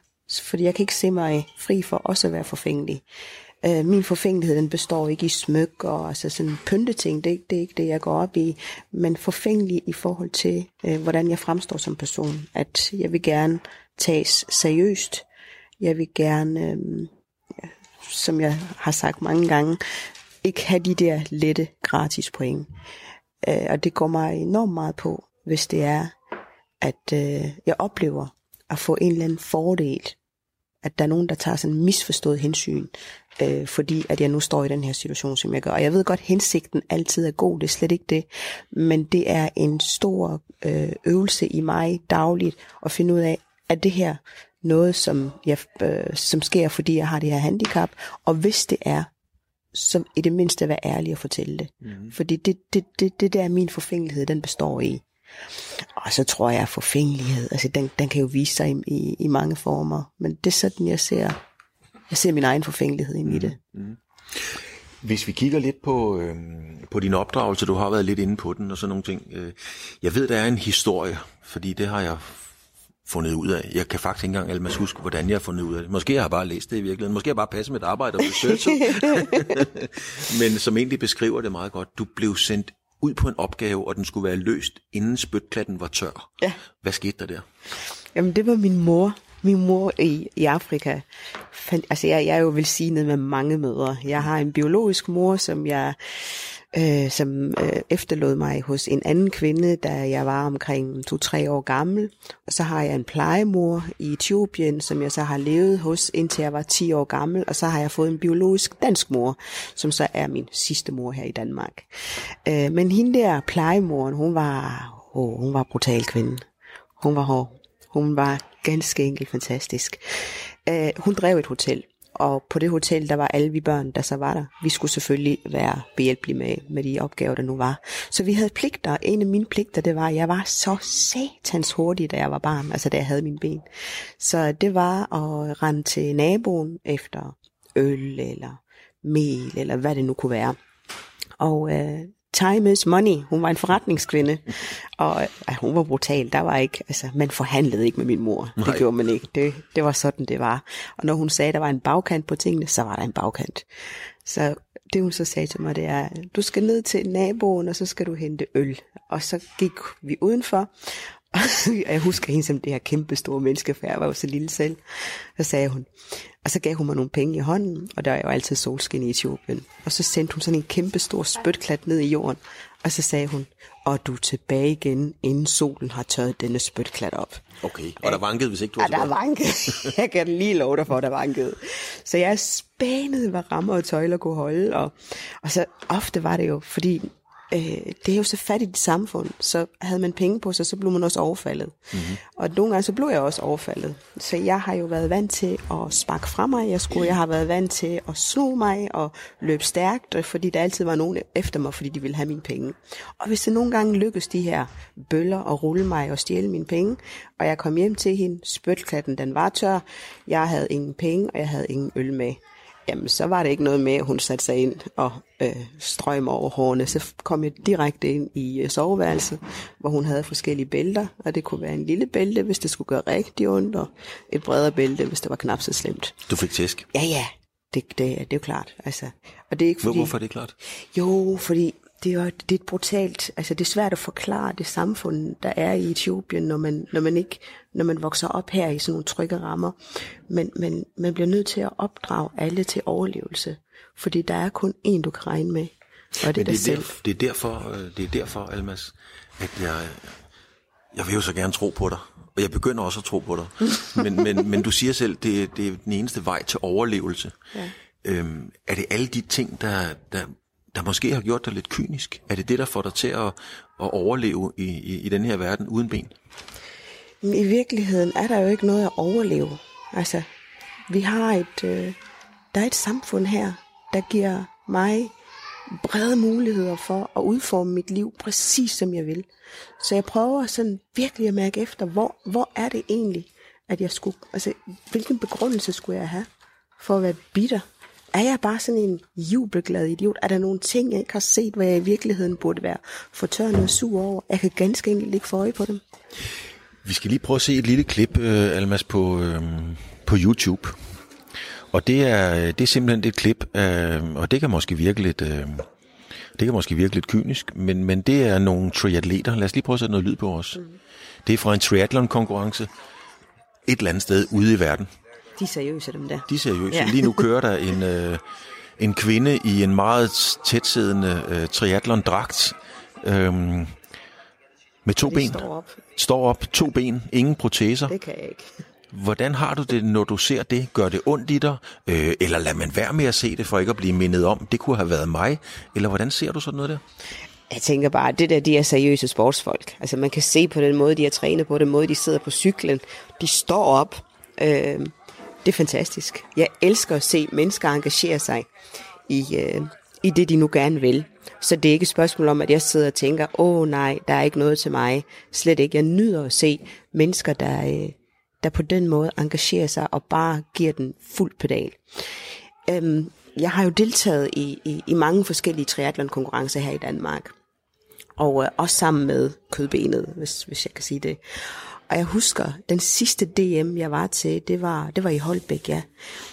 Fordi jeg kan ikke se mig fri for også at være forfængelig. Øh, min forfængelighed den består ikke i smyk og altså sådan pynteting. Det det er ikke det, jeg går op i. Men forfængelig i forhold til, øh, hvordan jeg fremstår som person. At jeg vil gerne tages seriøst. Jeg vil gerne, øh, som jeg har sagt mange gange, ikke have de der lette gratis point. Øh, og det går mig enormt meget på, hvis det er, at øh, jeg oplever at få en eller anden fordel. At der er nogen, der tager sådan en misforstået hensyn, øh, fordi at jeg nu står i den her situation, som jeg gør. Og jeg ved godt, at hensigten altid er god, det er slet ikke det. Men det er en stor øh, øvelse i mig dagligt at finde ud af, at det her noget, som, jeg, øh, som sker, fordi jeg har det her handicap. Og hvis det er, så i det mindste være ærlig og fortælle det. Mm. Fordi det, det, det, det der min forfængelighed, den består i. Og så tror jeg, at forfængelighed, altså den, den kan jo vise sig i, i, i mange former. Men det er sådan, jeg ser, jeg ser min egen forfængelighed ind i det. Hvis vi kigger lidt på, øh, på din opdragelse, du har været lidt inde på den og sådan nogle ting. Øh, jeg ved, der er en historie, fordi det har jeg fundet ud af. Jeg kan faktisk ikke engang almest huske, hvordan jeg har fundet ud af det. Måske har jeg bare læst det i virkeligheden. Måske har jeg bare passet mit arbejde og researchet. Men som egentlig beskriver det meget godt. Du blev sendt ud på en opgave, og den skulle være løst, inden spytklatten var tør. Ja. Hvad skete der der? Jamen, det var min mor. Min mor i, i Afrika. Fandt, altså, jeg, jeg er jo velsignet med mange mødre. Jeg har en biologisk mor, som jeg øh, som øh, efterlod mig hos en anden kvinde, da jeg var omkring to-tre år gammel. Og så har jeg en plejemor i Etiopien, som jeg så har levet hos, indtil jeg var 10 år gammel. Og så har jeg fået en biologisk dansk mor, som så er min sidste mor her i Danmark. Øh, men hende der plejemoren, hun var, oh, hun var brutal kvinde. Hun var hård. Hun var ganske enkelt fantastisk. Øh, hun drev et hotel, og på det hotel, der var alle vi børn, der så var der. Vi skulle selvfølgelig være behjælpelige med, med de opgaver, der nu var. Så vi havde pligter. En af mine pligter, det var, at jeg var så satans hurtig, da jeg var barn, altså da jeg havde mine ben. Så det var at rende til naboen efter øl eller mel, eller hvad det nu kunne være. Og øh, time is money. Hun var en forretningskvinde, og øh, hun var brutal. Der var ikke, altså, man forhandlede ikke med min mor. Nej. Det gjorde man ikke. Det, det var sådan, det var. Og når hun sagde, at der var en bagkant på tingene, så var der en bagkant. Så det hun så sagde til mig, det er, du skal ned til naboen, og så skal du hente øl. Og så gik vi udenfor, jeg husker hende som det her kæmpe store menneske, for jeg var jo så lille selv. Så sagde hun, og så gav hun mig nogle penge i hånden, og der er jo altid solskin i Etiopien. Og så sendte hun sådan en kæmpe stor spytklat ned i jorden, og så sagde hun, og du er tilbage igen, inden solen har tørret denne spytklat op. Okay, og der vankede, hvis ikke du Ja, var der vankede. Jeg kan lige love dig for, der vankede. Så jeg spænede, hvad rammer og tøjler kunne holde. Og, og så ofte var det jo, fordi øh, det er jo så fattigt samfund, så havde man penge på sig, så blev man også overfaldet. Mm-hmm. Og nogle gange så blev jeg også overfaldet. Så jeg har jo været vant til at sparke fra mig. Jeg, skulle, jeg har været vant til at sno mig og løbe stærkt, fordi der altid var nogen efter mig, fordi de ville have mine penge. Og hvis det nogle gange lykkedes de her bøller at rulle mig og stjæle mine penge, og jeg kom hjem til hende, spytklatten den var tør, jeg havde ingen penge, og jeg havde ingen øl med jamen så var det ikke noget med, at hun satte sig ind og øh, strøg mig over hårene. Så kom jeg direkte ind i øh, soveværelset, hvor hun havde forskellige bælter, og det kunne være en lille bælte, hvis det skulle gøre rigtig ondt, og et bredere bælte, hvis det var knap så slemt. Du fik tæsk. Ja, ja, det, det, det er jo klart. Altså, og det er ikke fordi, hvorfor er det klart? jo, fordi det er jo det er et brutalt, altså det er svært at forklare det samfund, der er i Etiopien, når man, når man ikke, når man vokser op her i sådan nogle trygge rammer. Men, men man bliver nødt til at opdrage alle til overlevelse, fordi der er kun én, du kan regne med, og det er dig det er, selv. derfor, det er derfor, øh, det er derfor, Almas, at jeg, jeg vil jo så gerne tro på dig. Og jeg begynder også at tro på dig. Men, men, men du siger selv, det, det er den eneste vej til overlevelse. Ja. Øhm, er det alle de ting, der, der, der måske har gjort dig lidt kynisk? Er det det, der får dig til at, at overleve i, i, i den her verden uden ben? I virkeligheden er der jo ikke noget at overleve. Altså, vi har et, øh, der er et samfund her, der giver mig brede muligheder for at udforme mit liv præcis som jeg vil. Så jeg prøver sådan virkelig at mærke efter, hvor, hvor er det egentlig, at jeg skulle, altså hvilken begrundelse skulle jeg have for at være bitter? Er jeg bare sådan en jubelglad idiot? Er der nogle ting, jeg ikke har set, hvad jeg i virkeligheden burde være fortørnet og sur over? Jeg kan ganske enkelt ikke få øje på dem. Vi skal lige prøve at se et lille klip, øh, Almas, på, øh, på YouTube. Og det er, det er simpelthen et klip, øh, og det kan måske virke lidt, øh, det kan måske virke lidt kynisk, men, men det er nogle triatleter. Lad os lige prøve at sætte noget lyd på os. Mm. Det er fra en triathlon-konkurrence et eller andet sted ude i verden. De er seriøse, dem der. De er seriøse. Ja. Lige nu kører der en, øh, en kvinde i en meget tætsiddende øh, triathlon-dragt øh, med to De ben. står op. Står op, to ben, ingen proteser. Det kan jeg ikke. Hvordan har du det, når du ser det? Gør det ondt i dig? Øh, eller lad man være med at se det, for ikke at blive mindet om, det kunne have været mig? Eller hvordan ser du sådan noget der? Jeg tænker bare, at det der, de er seriøse sportsfolk. Altså man kan se på den måde, de har trænet på, den måde, de sidder på cyklen. De står op. Øh, det er fantastisk. Jeg elsker at se mennesker engagere sig i, øh, i det, de nu gerne vil. Så det er ikke et spørgsmål om, at jeg sidder og tænker, åh oh, nej, der er ikke noget til mig. Slet ikke. Jeg nyder at se mennesker, der, øh, der på den måde engagerer sig og bare giver den fuld pedal. Øhm, jeg har jo deltaget i, i, i mange forskellige triathlon-konkurrencer her i Danmark. Og øh, også sammen med kødbenet, hvis, hvis jeg kan sige det. Og jeg husker, den sidste DM, jeg var til, det var, det var i Holbæk, ja,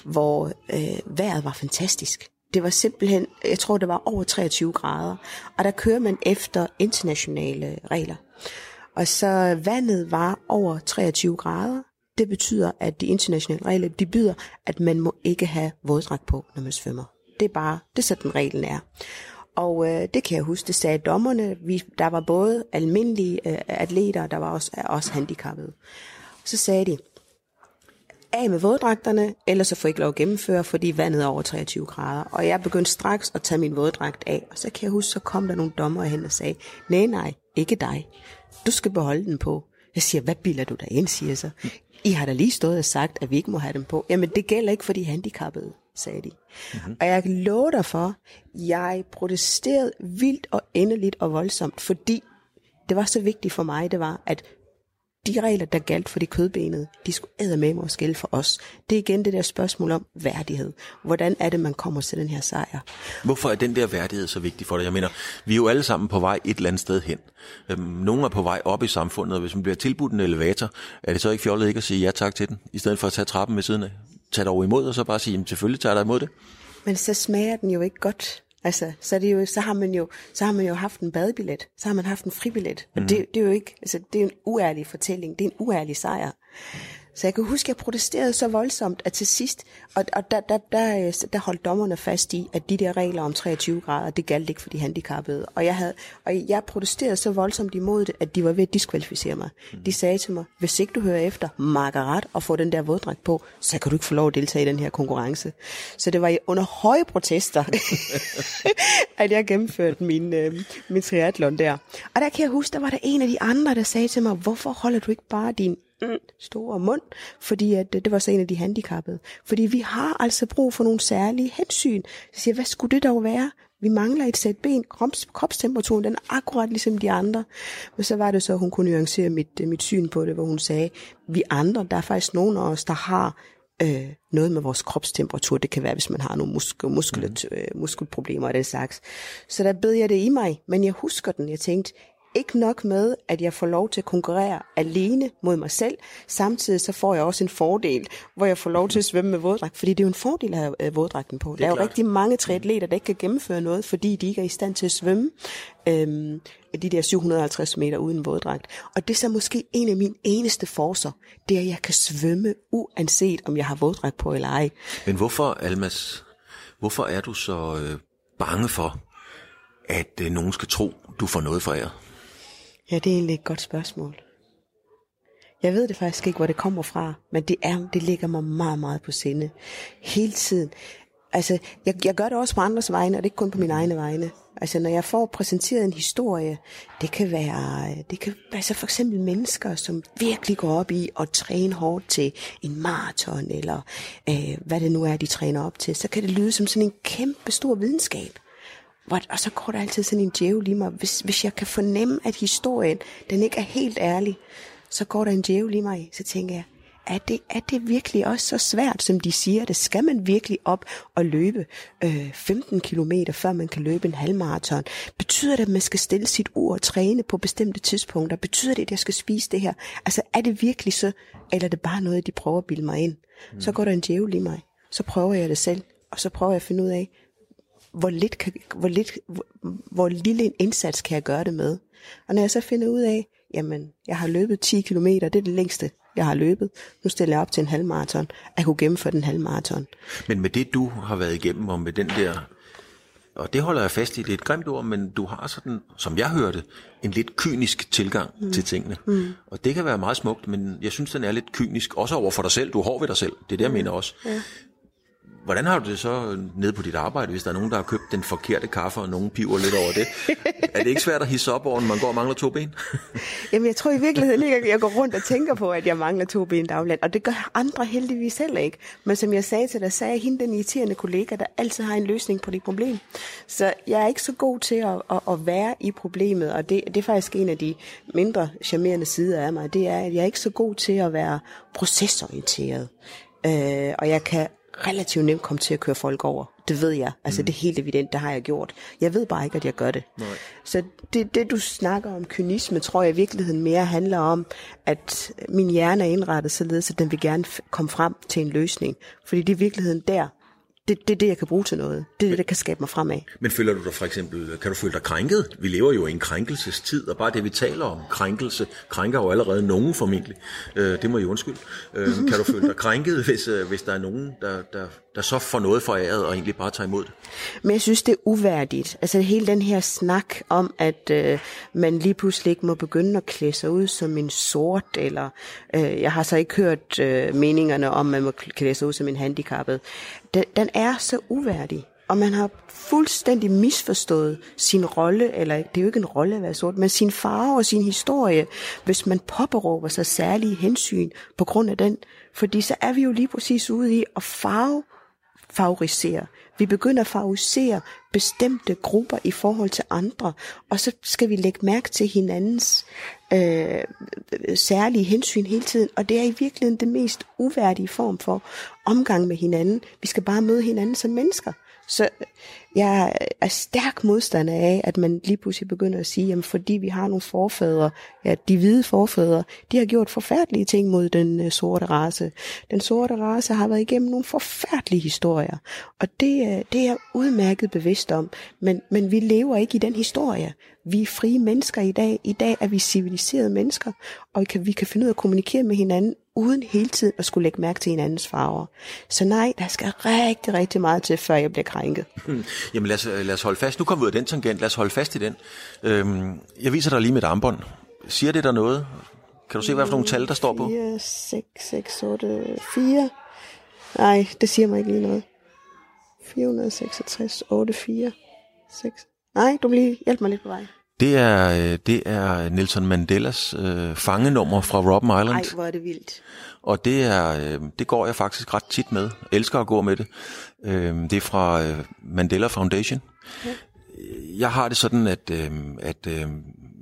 hvor øh, vejret var fantastisk. Det var simpelthen, jeg tror, det var over 23 grader. Og der kører man efter internationale regler. Og så vandet var over 23 grader. Det betyder, at de internationale regler, de byder, at man må ikke have våddragt på, når man svømmer. Det er bare, det er sådan reglen er. Og øh, det kan jeg huske, det sagde dommerne. Vi, der var både almindelige øh, atleter, der var også, også handicappede. Så sagde de, af med våddragterne, ellers så får I ikke lov at gennemføre, fordi vandet er over 23 grader. Og jeg begyndte straks at tage min våddragt af, og så kan jeg huske, så kom der nogle dommer hen og sagde, nej, nej, ikke dig. Du skal beholde den på. Jeg siger, hvad bilder du dig ind, siger jeg så. I har da lige stået og sagt, at vi ikke må have dem på. Jamen, det gælder ikke for de handicappede, sagde de. Mm-hmm. Og jeg kan love dig for, jeg protesterede vildt og endeligt og voldsomt, fordi det var så vigtigt for mig, det var, at de regler, der galt for de kødbenede, de skulle æde med mig og skille for os. Det er igen det der spørgsmål om værdighed. Hvordan er det, man kommer til den her sejr? Hvorfor er den der værdighed så vigtig for dig? Jeg mener, vi er jo alle sammen på vej et eller andet sted hen. Øhm, nogle er på vej op i samfundet, og hvis man bliver tilbudt en elevator, er det så ikke fjollet ikke at sige ja tak til den, i stedet for at tage trappen ved siden af? Tag dig over imod, og så bare sige, jamen, selvfølgelig tager jeg dig imod det. Men så smager den jo ikke godt. Altså, så, er det jo, så, har man jo, så har man jo haft en badebillet, så har man haft en fribillet. Og det, det er jo ikke, altså, det er en uærlig fortælling, det er en uærlig sejr. Så jeg kan huske, at jeg protesterede så voldsomt, at til sidst, og, og der, der, der, øh, der holdt dommerne fast i, at de der regler om 23 grader, det galt ikke for de handicappede. Og jeg, havde, og jeg protesterede så voldsomt imod det, at de var ved at diskvalificere mig. De sagde til mig, hvis ikke du hører efter Margaret og får den der våddragt på, så kan du ikke få lov at deltage i den her konkurrence. Så det var under høje protester, at jeg gennemførte min, øh, min triathlon der. Og der kan jeg huske, der var der en af de andre, der sagde til mig, hvorfor holder du ikke bare din mm, store mund, fordi at, det var så en af de handicappede. Fordi vi har altså brug for nogle særlige hensyn. Så siger, hvad skulle det dog være? Vi mangler et sæt ben. Krops, kropstemperaturen, den er akkurat ligesom de andre. Men så var det så, at hun kunne nuancere mit, mit syn på det, hvor hun sagde, vi andre, der er faktisk nogen af os, der har øh, noget med vores kropstemperatur. Det kan være, hvis man har nogle muskel, muskel, mm. øh, muskelproblemer og den slags. Så der bed jeg det i mig, men jeg husker den. Jeg tænkte, ikke nok med, at jeg får lov til at konkurrere alene mod mig selv, samtidig så får jeg også en fordel, hvor jeg får lov til at svømme med våddragt, fordi det er jo en fordel at have øh, våddragten på. Der er jo klart. rigtig mange triatleter, der ikke kan gennemføre noget, fordi de ikke er i stand til at svømme øhm, de der 750 meter uden våddragt. Og det er så måske en af mine eneste forser, det er, at jeg kan svømme, uanset om jeg har våddragt på eller ej. Men hvorfor, Almas, hvorfor er du så øh, bange for, at øh, nogen skal tro, du får noget for jer? Ja, det er egentlig et godt spørgsmål. Jeg ved det faktisk ikke, hvor det kommer fra, men det, er, det ligger mig meget, meget på sinde. Hele tiden. Altså, jeg, jeg gør det også på andres vegne, og det er ikke kun på mine egne vegne. Altså, når jeg får præsenteret en historie, det kan være, det kan altså for eksempel mennesker, som virkelig går op i at træne hårdt til en maraton, eller øh, hvad det nu er, de træner op til, så kan det lyde som sådan en kæmpe stor videnskab. Og så går der altid sådan en djævel i mig. Hvis, hvis jeg kan fornemme, at historien, den ikke er helt ærlig, så går der en djævel i mig. Så tænker jeg, er det, er det virkelig også så svært, som de siger det? Skal man virkelig op og løbe øh, 15 km, før man kan løbe en halvmarathon? Betyder det, at man skal stille sit ur og træne på bestemte tidspunkter? Betyder det, at jeg skal spise det her? Altså, er det virkelig så, eller er det bare noget, de prøver at bilde mig ind? Mm. Så går der en djævel i mig. Så prøver jeg det selv, og så prøver jeg at finde ud af, hvor, lidt kan, hvor, lidt, hvor, hvor lille en indsats kan jeg gøre det med. Og når jeg så finder ud af, jamen, jeg har løbet 10 km, det er det længste, jeg har løbet. Nu stiller jeg op til en halvmarathon. Jeg kunne gennemføre den halvmarathon. Men med det, du har været igennem, og med den der, og det holder jeg fast i, det er et grimt ord, men du har sådan, som jeg hørte, en lidt kynisk tilgang mm. til tingene. Mm. Og det kan være meget smukt, men jeg synes, den er lidt kynisk, også over for dig selv. Du er hård ved dig selv, det er det, jeg mm. mener også. Ja. Hvordan har du det så nede på dit arbejde, hvis der er nogen, der har købt den forkerte kaffe, og nogen piver lidt over det? er det ikke svært at hisse op over, når man går og mangler to ben? Jamen, jeg tror i virkeligheden ikke, at jeg går rundt og tænker på, at jeg mangler to ben dagligt. Og det gør andre heldigvis heller ikke. Men som jeg sagde til dig, så er jeg hende den irriterende kollega, der altid har en løsning på det problem. Så jeg er ikke så god til at, at, at være i problemet, og det, det er faktisk en af de mindre charmerende sider af mig. Det er, at jeg er ikke så god til at være procesorienteret. Øh, og jeg kan relativt nemt komme til at køre folk over. Det ved jeg. Altså mm. det er helt evident, det har jeg gjort. Jeg ved bare ikke, at jeg gør det. Nej. Så det, det du snakker om kynisme, tror jeg i virkeligheden mere handler om, at min hjerne er indrettet således, at den vil gerne komme frem til en løsning. Fordi det er i virkeligheden der, det, det er det, jeg kan bruge til noget. Det er det, der kan skabe mig fremad. Men føler du dig for eksempel, kan du føle dig krænket? Vi lever jo i en krænkelsestid, og bare det, vi taler om, krænkelse, krænker jo allerede nogen formentlig. Øh, det må jeg undskylde. Øh, kan du føle dig krænket, hvis, øh, hvis der er nogen, der, der, der så får noget foræret og egentlig bare tager imod det? Men jeg synes, det er uværdigt. Altså hele den her snak om, at øh, man lige pludselig ikke må begynde at klæde sig ud som en sort, eller øh, jeg har så ikke hørt øh, meningerne om, at man må klæde sig ud som en handicappet. Den, den er så uværdig. Og man har fuldstændig misforstået sin rolle, eller det er jo ikke en rolle at være sort, men sin farve og sin historie, hvis man påberåber sig særlige hensyn på grund af den. Fordi så er vi jo lige præcis ude i at farve favorisere. Vi begynder at favorisere bestemte grupper i forhold til andre, og så skal vi lægge mærke til hinandens øh, særlige hensyn hele tiden, og det er i virkeligheden den mest uværdige form for omgang med hinanden. Vi skal bare møde hinanden som mennesker. Så jeg er stærk modstander af, at man lige pludselig begynder at sige, jamen fordi vi har nogle forfædre, ja, de hvide forfædre, de har gjort forfærdelige ting mod den øh, sorte race. Den sorte race har været igennem nogle forfærdelige historier, og det, øh, det er jeg udmærket bevidst om, men, men vi lever ikke i den historie. Vi er frie mennesker i dag. I dag er vi civiliserede mennesker, og vi kan, vi kan finde ud af at kommunikere med hinanden, uden hele tiden at skulle lægge mærke til hinandens farver. Så nej, der skal rigtig, rigtig meget til, før jeg bliver krænket. Jamen lad os, lad os holde fast. Nu kommer vi ud af den tangent. Lad os holde fast i den. Øhm, jeg viser dig lige mit armbånd. Siger det der noget? Kan du se, hvad for nogle tal, der står på? 4, 6, 6, 8, 4. Nej, det siger mig ikke lige noget. 466, 8, 4, 6. Nej, du må lige hjælpe mig lidt på vej. Det er, øh, det er Nelson Mandelas øh, fangenummer fra Robben Island. Nej, hvor er det vildt. Og det, er, øh, det går jeg faktisk ret tit med. Jeg elsker at gå med det. Øh, det er fra øh, Mandela Foundation. Ja. Jeg har det sådan, at, øh, at øh,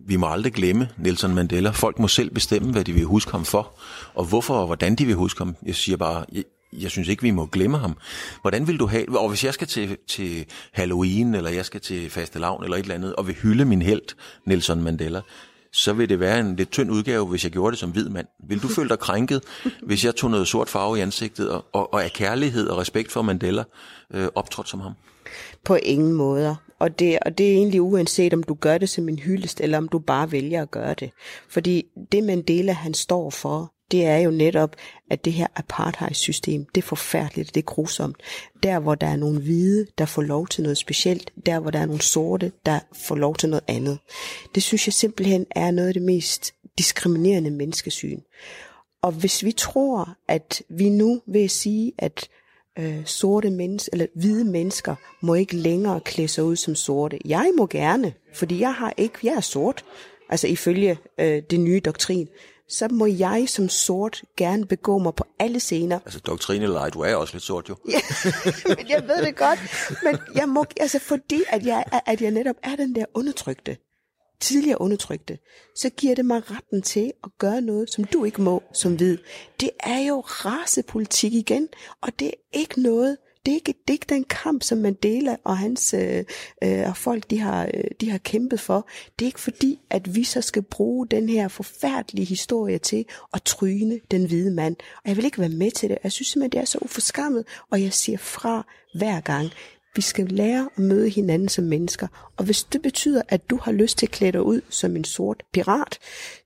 vi må aldrig glemme Nelson Mandela. Folk må selv bestemme, hvad de vil huske ham for, og hvorfor og hvordan de vil huske ham. Jeg siger bare, jeg synes ikke, vi må glemme ham. Hvordan vil du have, og hvis jeg skal til, til Halloween, eller jeg skal til fastelavn, eller et eller andet, og vil hylde min held, Nelson Mandela, så vil det være en lidt tynd udgave, hvis jeg gjorde det som hvid mand. Vil du føle dig krænket, hvis jeg tog noget sort farve i ansigtet, og, og, og af kærlighed og respekt for Mandela øh, optrådt som ham? På ingen måder. Og det, og det er egentlig uanset, om du gør det som en hyldest, eller om du bare vælger at gøre det. Fordi det Mandela, han står for, det er jo netop, at det her apartheid-system, det er forfærdeligt, det er grusomt. Der, hvor der er nogle hvide, der får lov til noget specielt, der, hvor der er nogle sorte, der får lov til noget andet. Det synes jeg simpelthen er noget af det mest diskriminerende menneskesyn. Og hvis vi tror, at vi nu vil sige, at øh, sorte mennesker, eller hvide mennesker, må ikke længere klæde sig ud som sorte. Jeg må gerne, fordi jeg har ikke, jeg er sort, altså ifølge øh, det nye doktrin så må jeg som sort gerne begå mig på alle scener. Altså doktrine eller du er også lidt sort jo. ja, men jeg ved det godt. Men jeg må, altså fordi at jeg, at jeg netop er den der undertrykte, tidligere undertrykte, så giver det mig retten til at gøre noget, som du ikke må som hvid. Det er jo racepolitik igen, og det er ikke noget, det er ikke, det er ikke den kamp, som Mandela og hans øh, øh, og folk, de har, øh, de har kæmpet for. Det er ikke fordi, at vi så skal bruge den her forfærdelige historie til at tryne den hvide mand. Og jeg vil ikke være med til det. Jeg synes simpelthen, det er så uforskammet, og jeg siger fra hver gang. Vi skal lære at møde hinanden som mennesker. Og hvis det betyder, at du har lyst til at klæde dig ud som en sort pirat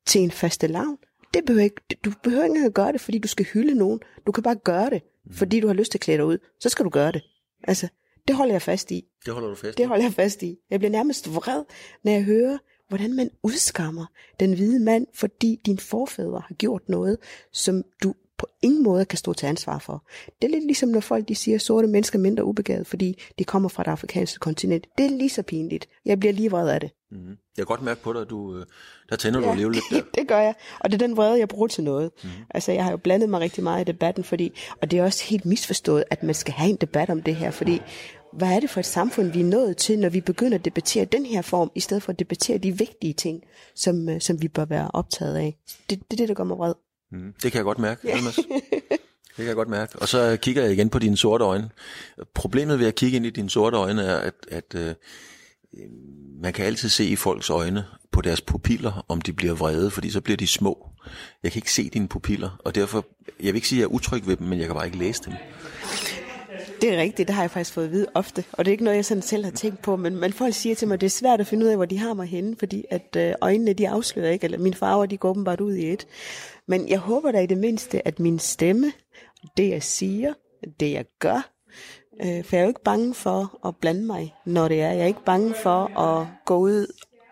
til en faste lavn, det behøver ikke, du behøver ikke at gøre det, fordi du skal hylde nogen. Du kan bare gøre det fordi du har lyst til at klæde dig ud, så skal du gøre det. Altså, det holder jeg fast i. Det holder du fast i? Det holder jeg fast i. Jeg bliver nærmest vred, når jeg hører, hvordan man udskammer den hvide mand, fordi din forfædre har gjort noget, som du på ingen måde kan stå til ansvar for. Det er lidt ligesom, når folk de siger, at sorte mennesker er mindre ubegavet, fordi de kommer fra det afrikanske kontinent. Det er lige så pinligt. Jeg bliver lige vred af det. Mm. Jeg kan godt mærke på dig, at du, øh, der tænder ja, du alligevel lidt der. det gør jeg. Og det er den vrede, jeg bruger til noget. Mm. Altså, jeg har jo blandet mig rigtig meget i debatten, fordi, og det er også helt misforstået, at man skal have en debat om det her, fordi hvad er det for et samfund, vi er nået til, når vi begynder at debattere den her form, i stedet for at debattere de vigtige ting, som, øh, som vi bør være optaget af. Det, det er det, der gør mig vred. Mm. Det kan jeg godt mærke, ja. Det kan jeg godt mærke. Og så kigger jeg igen på dine sorte øjne. Problemet ved at kigge ind i dine sorte øjne er, at, at øh, man kan altid se i folks øjne på deres pupiller, om de bliver vrede, fordi så bliver de små. Jeg kan ikke se dine pupiller, og derfor, jeg vil ikke sige, at jeg er utryg ved dem, men jeg kan bare ikke læse dem. Det er rigtigt, det har jeg faktisk fået at vide ofte, og det er ikke noget, jeg sådan selv har tænkt på, men, men folk siger til mig, at det er svært at finde ud af, hvor de har mig henne, fordi at øh, øjnene, de afslører ikke, eller mine farver, de går åbenbart ud i et. Men jeg håber da i det mindste, at min stemme, det jeg siger, det jeg gør, øh, for jeg er jo ikke bange for at blande mig, når det er. Jeg er ikke bange for at gå ud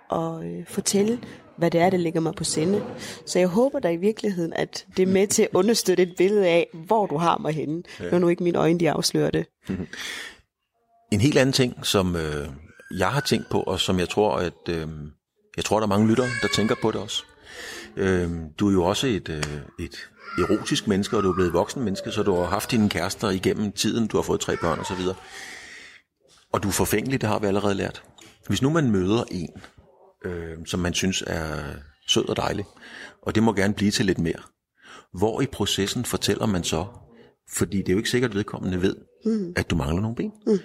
og øh, fortælle, hvad det er, der ligger mig på sinde. Så jeg håber da i virkeligheden, at det er med til at understøtte et billede af, hvor du har mig henne, ja. når nu ikke mine øjne de afslører det. En helt anden ting, som øh, jeg har tænkt på, og som jeg tror, at øh, jeg tror, der er mange lyttere, der tænker på det også. Øh, du er jo også et, øh, et erotisk menneske, og du er blevet voksen menneske, så du har haft dine kærester igennem tiden, du har fået tre børn og så videre. Og du er forfængelig, det har vi allerede lært. Hvis nu man møder en, øh, som man synes er sød og dejlig, og det må gerne blive til lidt mere, hvor i processen fortæller man så, fordi det er jo ikke sikkert, at vedkommende ved, mm. at du mangler nogle ben. Mm.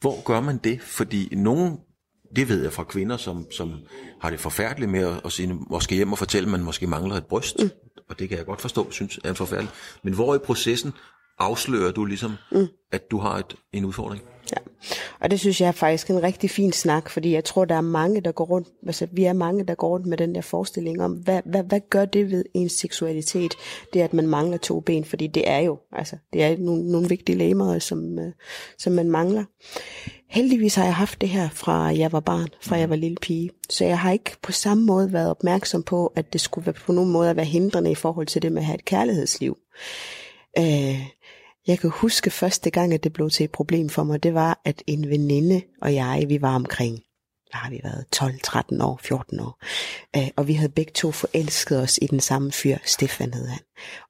Hvor gør man det? Fordi nogen, det ved jeg fra kvinder, som, som har det forfærdeligt med at, at sige, måske hjem og fortælle, at man måske mangler et bryst. Mm. Og det kan jeg godt forstå, synes er forfærdeligt. Men hvor i processen afslører du ligesom, mm. at du har et, en udfordring? Ja, og det synes jeg er faktisk en rigtig fin snak, fordi jeg tror, der er mange, der går rundt, altså vi er mange, der går rundt med den der forestilling om, hvad, hvad, hvad gør det ved ens seksualitet, det at man mangler to ben, fordi det er jo, altså, det er nogle, nogle vigtige lemmer, som, øh, som man mangler. Heldigvis har jeg haft det her fra jeg var barn, fra jeg var lille pige, så jeg har ikke på samme måde været opmærksom på, at det skulle være på nogen måde at være hindrende i forhold til det med at have et kærlighedsliv. Øh, jeg kan huske første gang, at det blev til et problem for mig, det var, at en veninde og jeg, vi var omkring, hvad har vi været, 12, 13 år, 14 år. Øh, og vi havde begge to forelsket os i den samme fyr, Stefan hed han.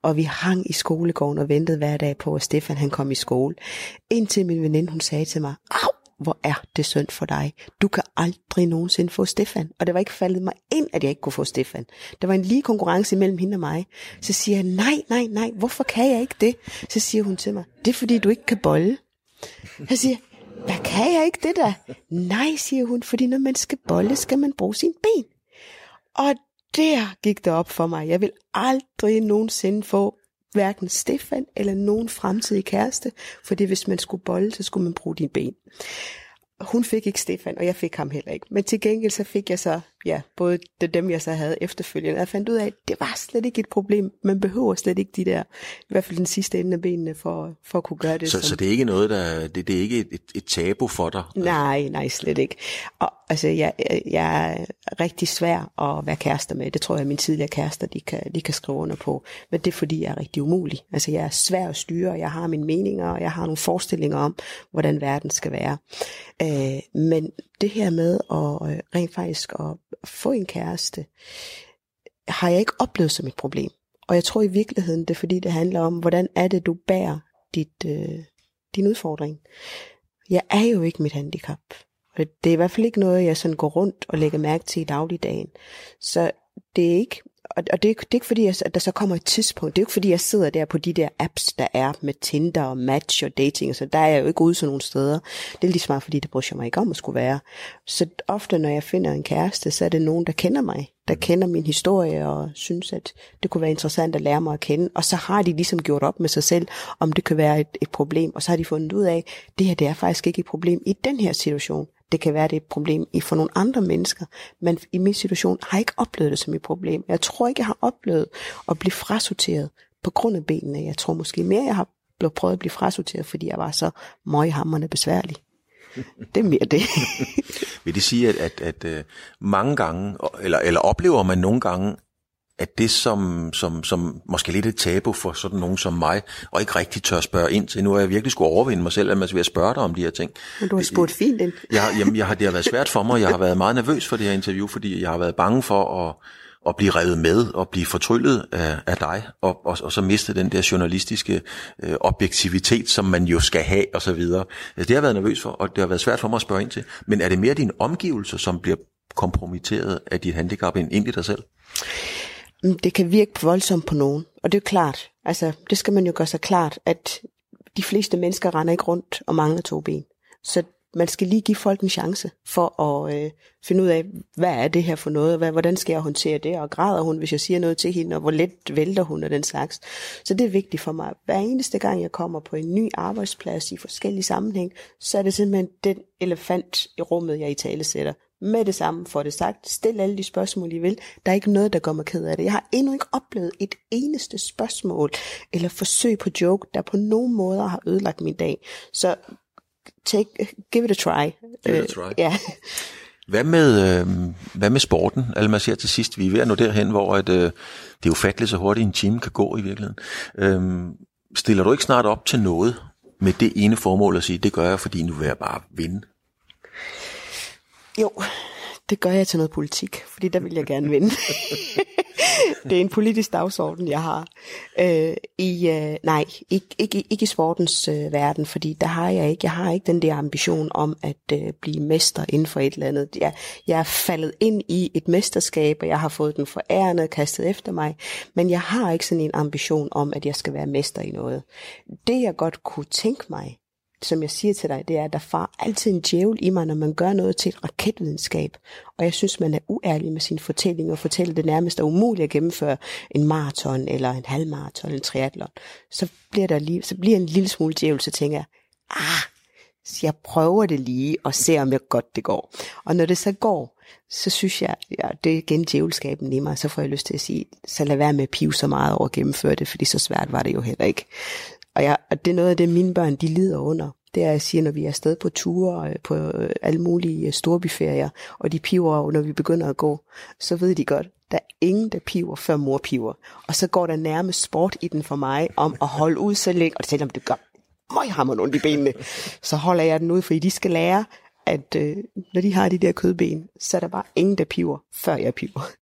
Og vi hang i skolegården og ventede hver dag på, at Stefan han kom i skole. Indtil min veninde, hun sagde til mig, Au, hvor er det synd for dig. Du kan aldrig nogensinde få Stefan. Og det var ikke faldet mig ind, at jeg ikke kunne få Stefan. Der var en lige konkurrence mellem hende og mig. Så siger jeg, nej, nej, nej, hvorfor kan jeg ikke det? Så siger hun til mig, det er fordi du ikke kan bolle. Jeg siger, hvad kan jeg ikke det der? Nej, siger hun, fordi når man skal bolle, skal man bruge sin ben. Og der gik det op for mig. Jeg vil aldrig nogensinde få hverken Stefan eller nogen fremtidig kæreste, fordi hvis man skulle bolle, så skulle man bruge dine ben. Hun fik ikke Stefan, og jeg fik ham heller ikke. Men til gengæld så fik jeg så, ja, både det, dem jeg så havde efterfølgende. Jeg fandt ud af, at det var slet ikke et problem. Man behøver slet ikke de der, i hvert fald den sidste ende af benene, for, for at kunne gøre det. Så, som... så det er ikke noget, der, det, det er ikke et, et tabu for dig? Nej, nej, slet ikke. Og altså, jeg, jeg er rigtig svær at være kærester med. Det tror jeg, at mine tidligere kærester, de kan, de kan skrive under på. Men det er fordi, jeg er rigtig umulig. Altså, jeg er svær at styre, jeg har mine meninger, og jeg har nogle forestillinger om, hvordan verden skal være. Øh, men det her med at øh, rent faktisk at få en kæreste, har jeg ikke oplevet som et problem. Og jeg tror i virkeligheden, det er fordi, det handler om, hvordan er det, du bærer dit, øh, din udfordring. Jeg er jo ikke mit handicap. Og det er i hvert fald ikke noget, jeg sådan går rundt og lægger mærke til i dagligdagen. Så det er ikke, og, og det, er, det er ikke fordi, at der så kommer et tidspunkt. Det er ikke fordi, jeg sidder der på de der apps, der er med Tinder og Match og dating. Så der er jeg jo ikke ude sådan nogle steder. Det er lige smart, fordi det bryder jeg mig ikke om at skulle være. Så ofte, når jeg finder en kæreste, så er det nogen, der kender mig. Der kender min historie og synes, at det kunne være interessant at lære mig at kende. Og så har de ligesom gjort op med sig selv, om det kan være et, et problem. Og så har de fundet ud af, at det her det er faktisk ikke et problem i den her situation. Det kan være, det er et problem i for nogle andre mennesker, men i min situation har jeg ikke oplevet det som et problem. Jeg tror ikke, jeg har oplevet at blive frasorteret på grund af benene. Jeg tror måske mere, jeg har blevet prøvet at blive frasorteret, fordi jeg var så møghamrende besværlig. Det er mere det. Vil det sige, at, at, at, at mange gange, eller, eller oplever man nogle gange, at det, som, som, som måske lidt et tabu for sådan nogen som mig, og ikke rigtig tør spørge ind til, nu har jeg virkelig skulle overvinde mig selv, at man skal spørge dig om de her ting. Men du har spurgt fint ind. jeg, jamen, jeg har, det har været svært for mig, jeg har været meget nervøs for det her interview, fordi jeg har været bange for at, at blive revet med og blive fortryllet af, af dig, og, og, og så miste den der journalistiske øh, objektivitet, som man jo skal have, og så videre. Det har jeg været nervøs for, og det har været svært for mig at spørge ind til. Men er det mere din omgivelse, som bliver kompromitteret af dit handicap, end egentlig dig selv? Mm, det kan virke voldsomt på nogen. Og det er klart, altså det skal man jo gøre sig klart, at de fleste mennesker render ikke rundt og mangler to ben. Så man skal lige give folk en chance for at øh, finde ud af, hvad er det her for noget, hvad, hvordan skal jeg håndtere det, og græder hun, hvis jeg siger noget til hende, og hvor let vælter hun og den slags. Så det er vigtigt for mig. Hver eneste gang, jeg kommer på en ny arbejdsplads i forskellige sammenhæng, så er det simpelthen den elefant i rummet, jeg i tale sætter med det samme får det sagt. Stil alle de spørgsmål, I vil. Der er ikke noget, der gør mig ked af det. Jeg har endnu ikke oplevet et eneste spørgsmål eller forsøg på joke, der på nogen måder har ødelagt min dag. Så take, give it a try. Give it a try. Uh, ja. Hvad med, øh, hvad med sporten? Altså man siger til sidst, vi er ved at nå derhen, hvor at, øh, det er ufatteligt så hurtigt en time kan gå i virkeligheden. Øh, stiller du ikke snart op til noget med det ene formål at sige, det gør jeg, fordi nu vil jeg bare vinde? Jo, det gør jeg til noget politik, fordi der vil jeg gerne vinde. det er en politisk dagsorden, jeg har. Øh, i, øh, nej, ikke, ikke, ikke i sportens øh, verden, fordi der har jeg ikke. Jeg har ikke den der ambition om at øh, blive mester inden for et eller andet. Jeg, jeg er faldet ind i et mesterskab, og jeg har fået den forærende kastet efter mig, men jeg har ikke sådan en ambition om, at jeg skal være mester i noget. Det jeg godt kunne tænke mig, som jeg siger til dig, det er, at der far altid en djævel i mig, når man gør noget til et raketvidenskab. Og jeg synes, man er uærlig med sin fortælling og fortæller det nærmest er umuligt at gennemføre en maraton eller en halvmaraton eller en triathlon. Så bliver der lige, så bliver en lille smule djævel, så tænker jeg, ah, så jeg prøver det lige og ser, om jeg godt det går. Og når det så går, så synes jeg, ja, det er igen djævelskaben i mig, så får jeg lyst til at sige, så lad være med at pive så meget over at gennemføre det, fordi så svært var det jo heller ikke. Og, jeg, og det er noget af det, mine børn de lider under. Det er, at jeg siger, når vi er afsted på ture, øh, på øh, alle mulige øh, storbyferier, og de piver, når vi begynder at gå, så ved de godt, der er ingen, der piver, før mor piver. Og så går der nærmest sport i den for mig, om at holde ud så længe, og selvom det gør mig hammer ondt i benene, så holder jeg den ud, fordi de skal lære, at øh, når de har de der kødben, så er der bare ingen, der piver, før jeg piver.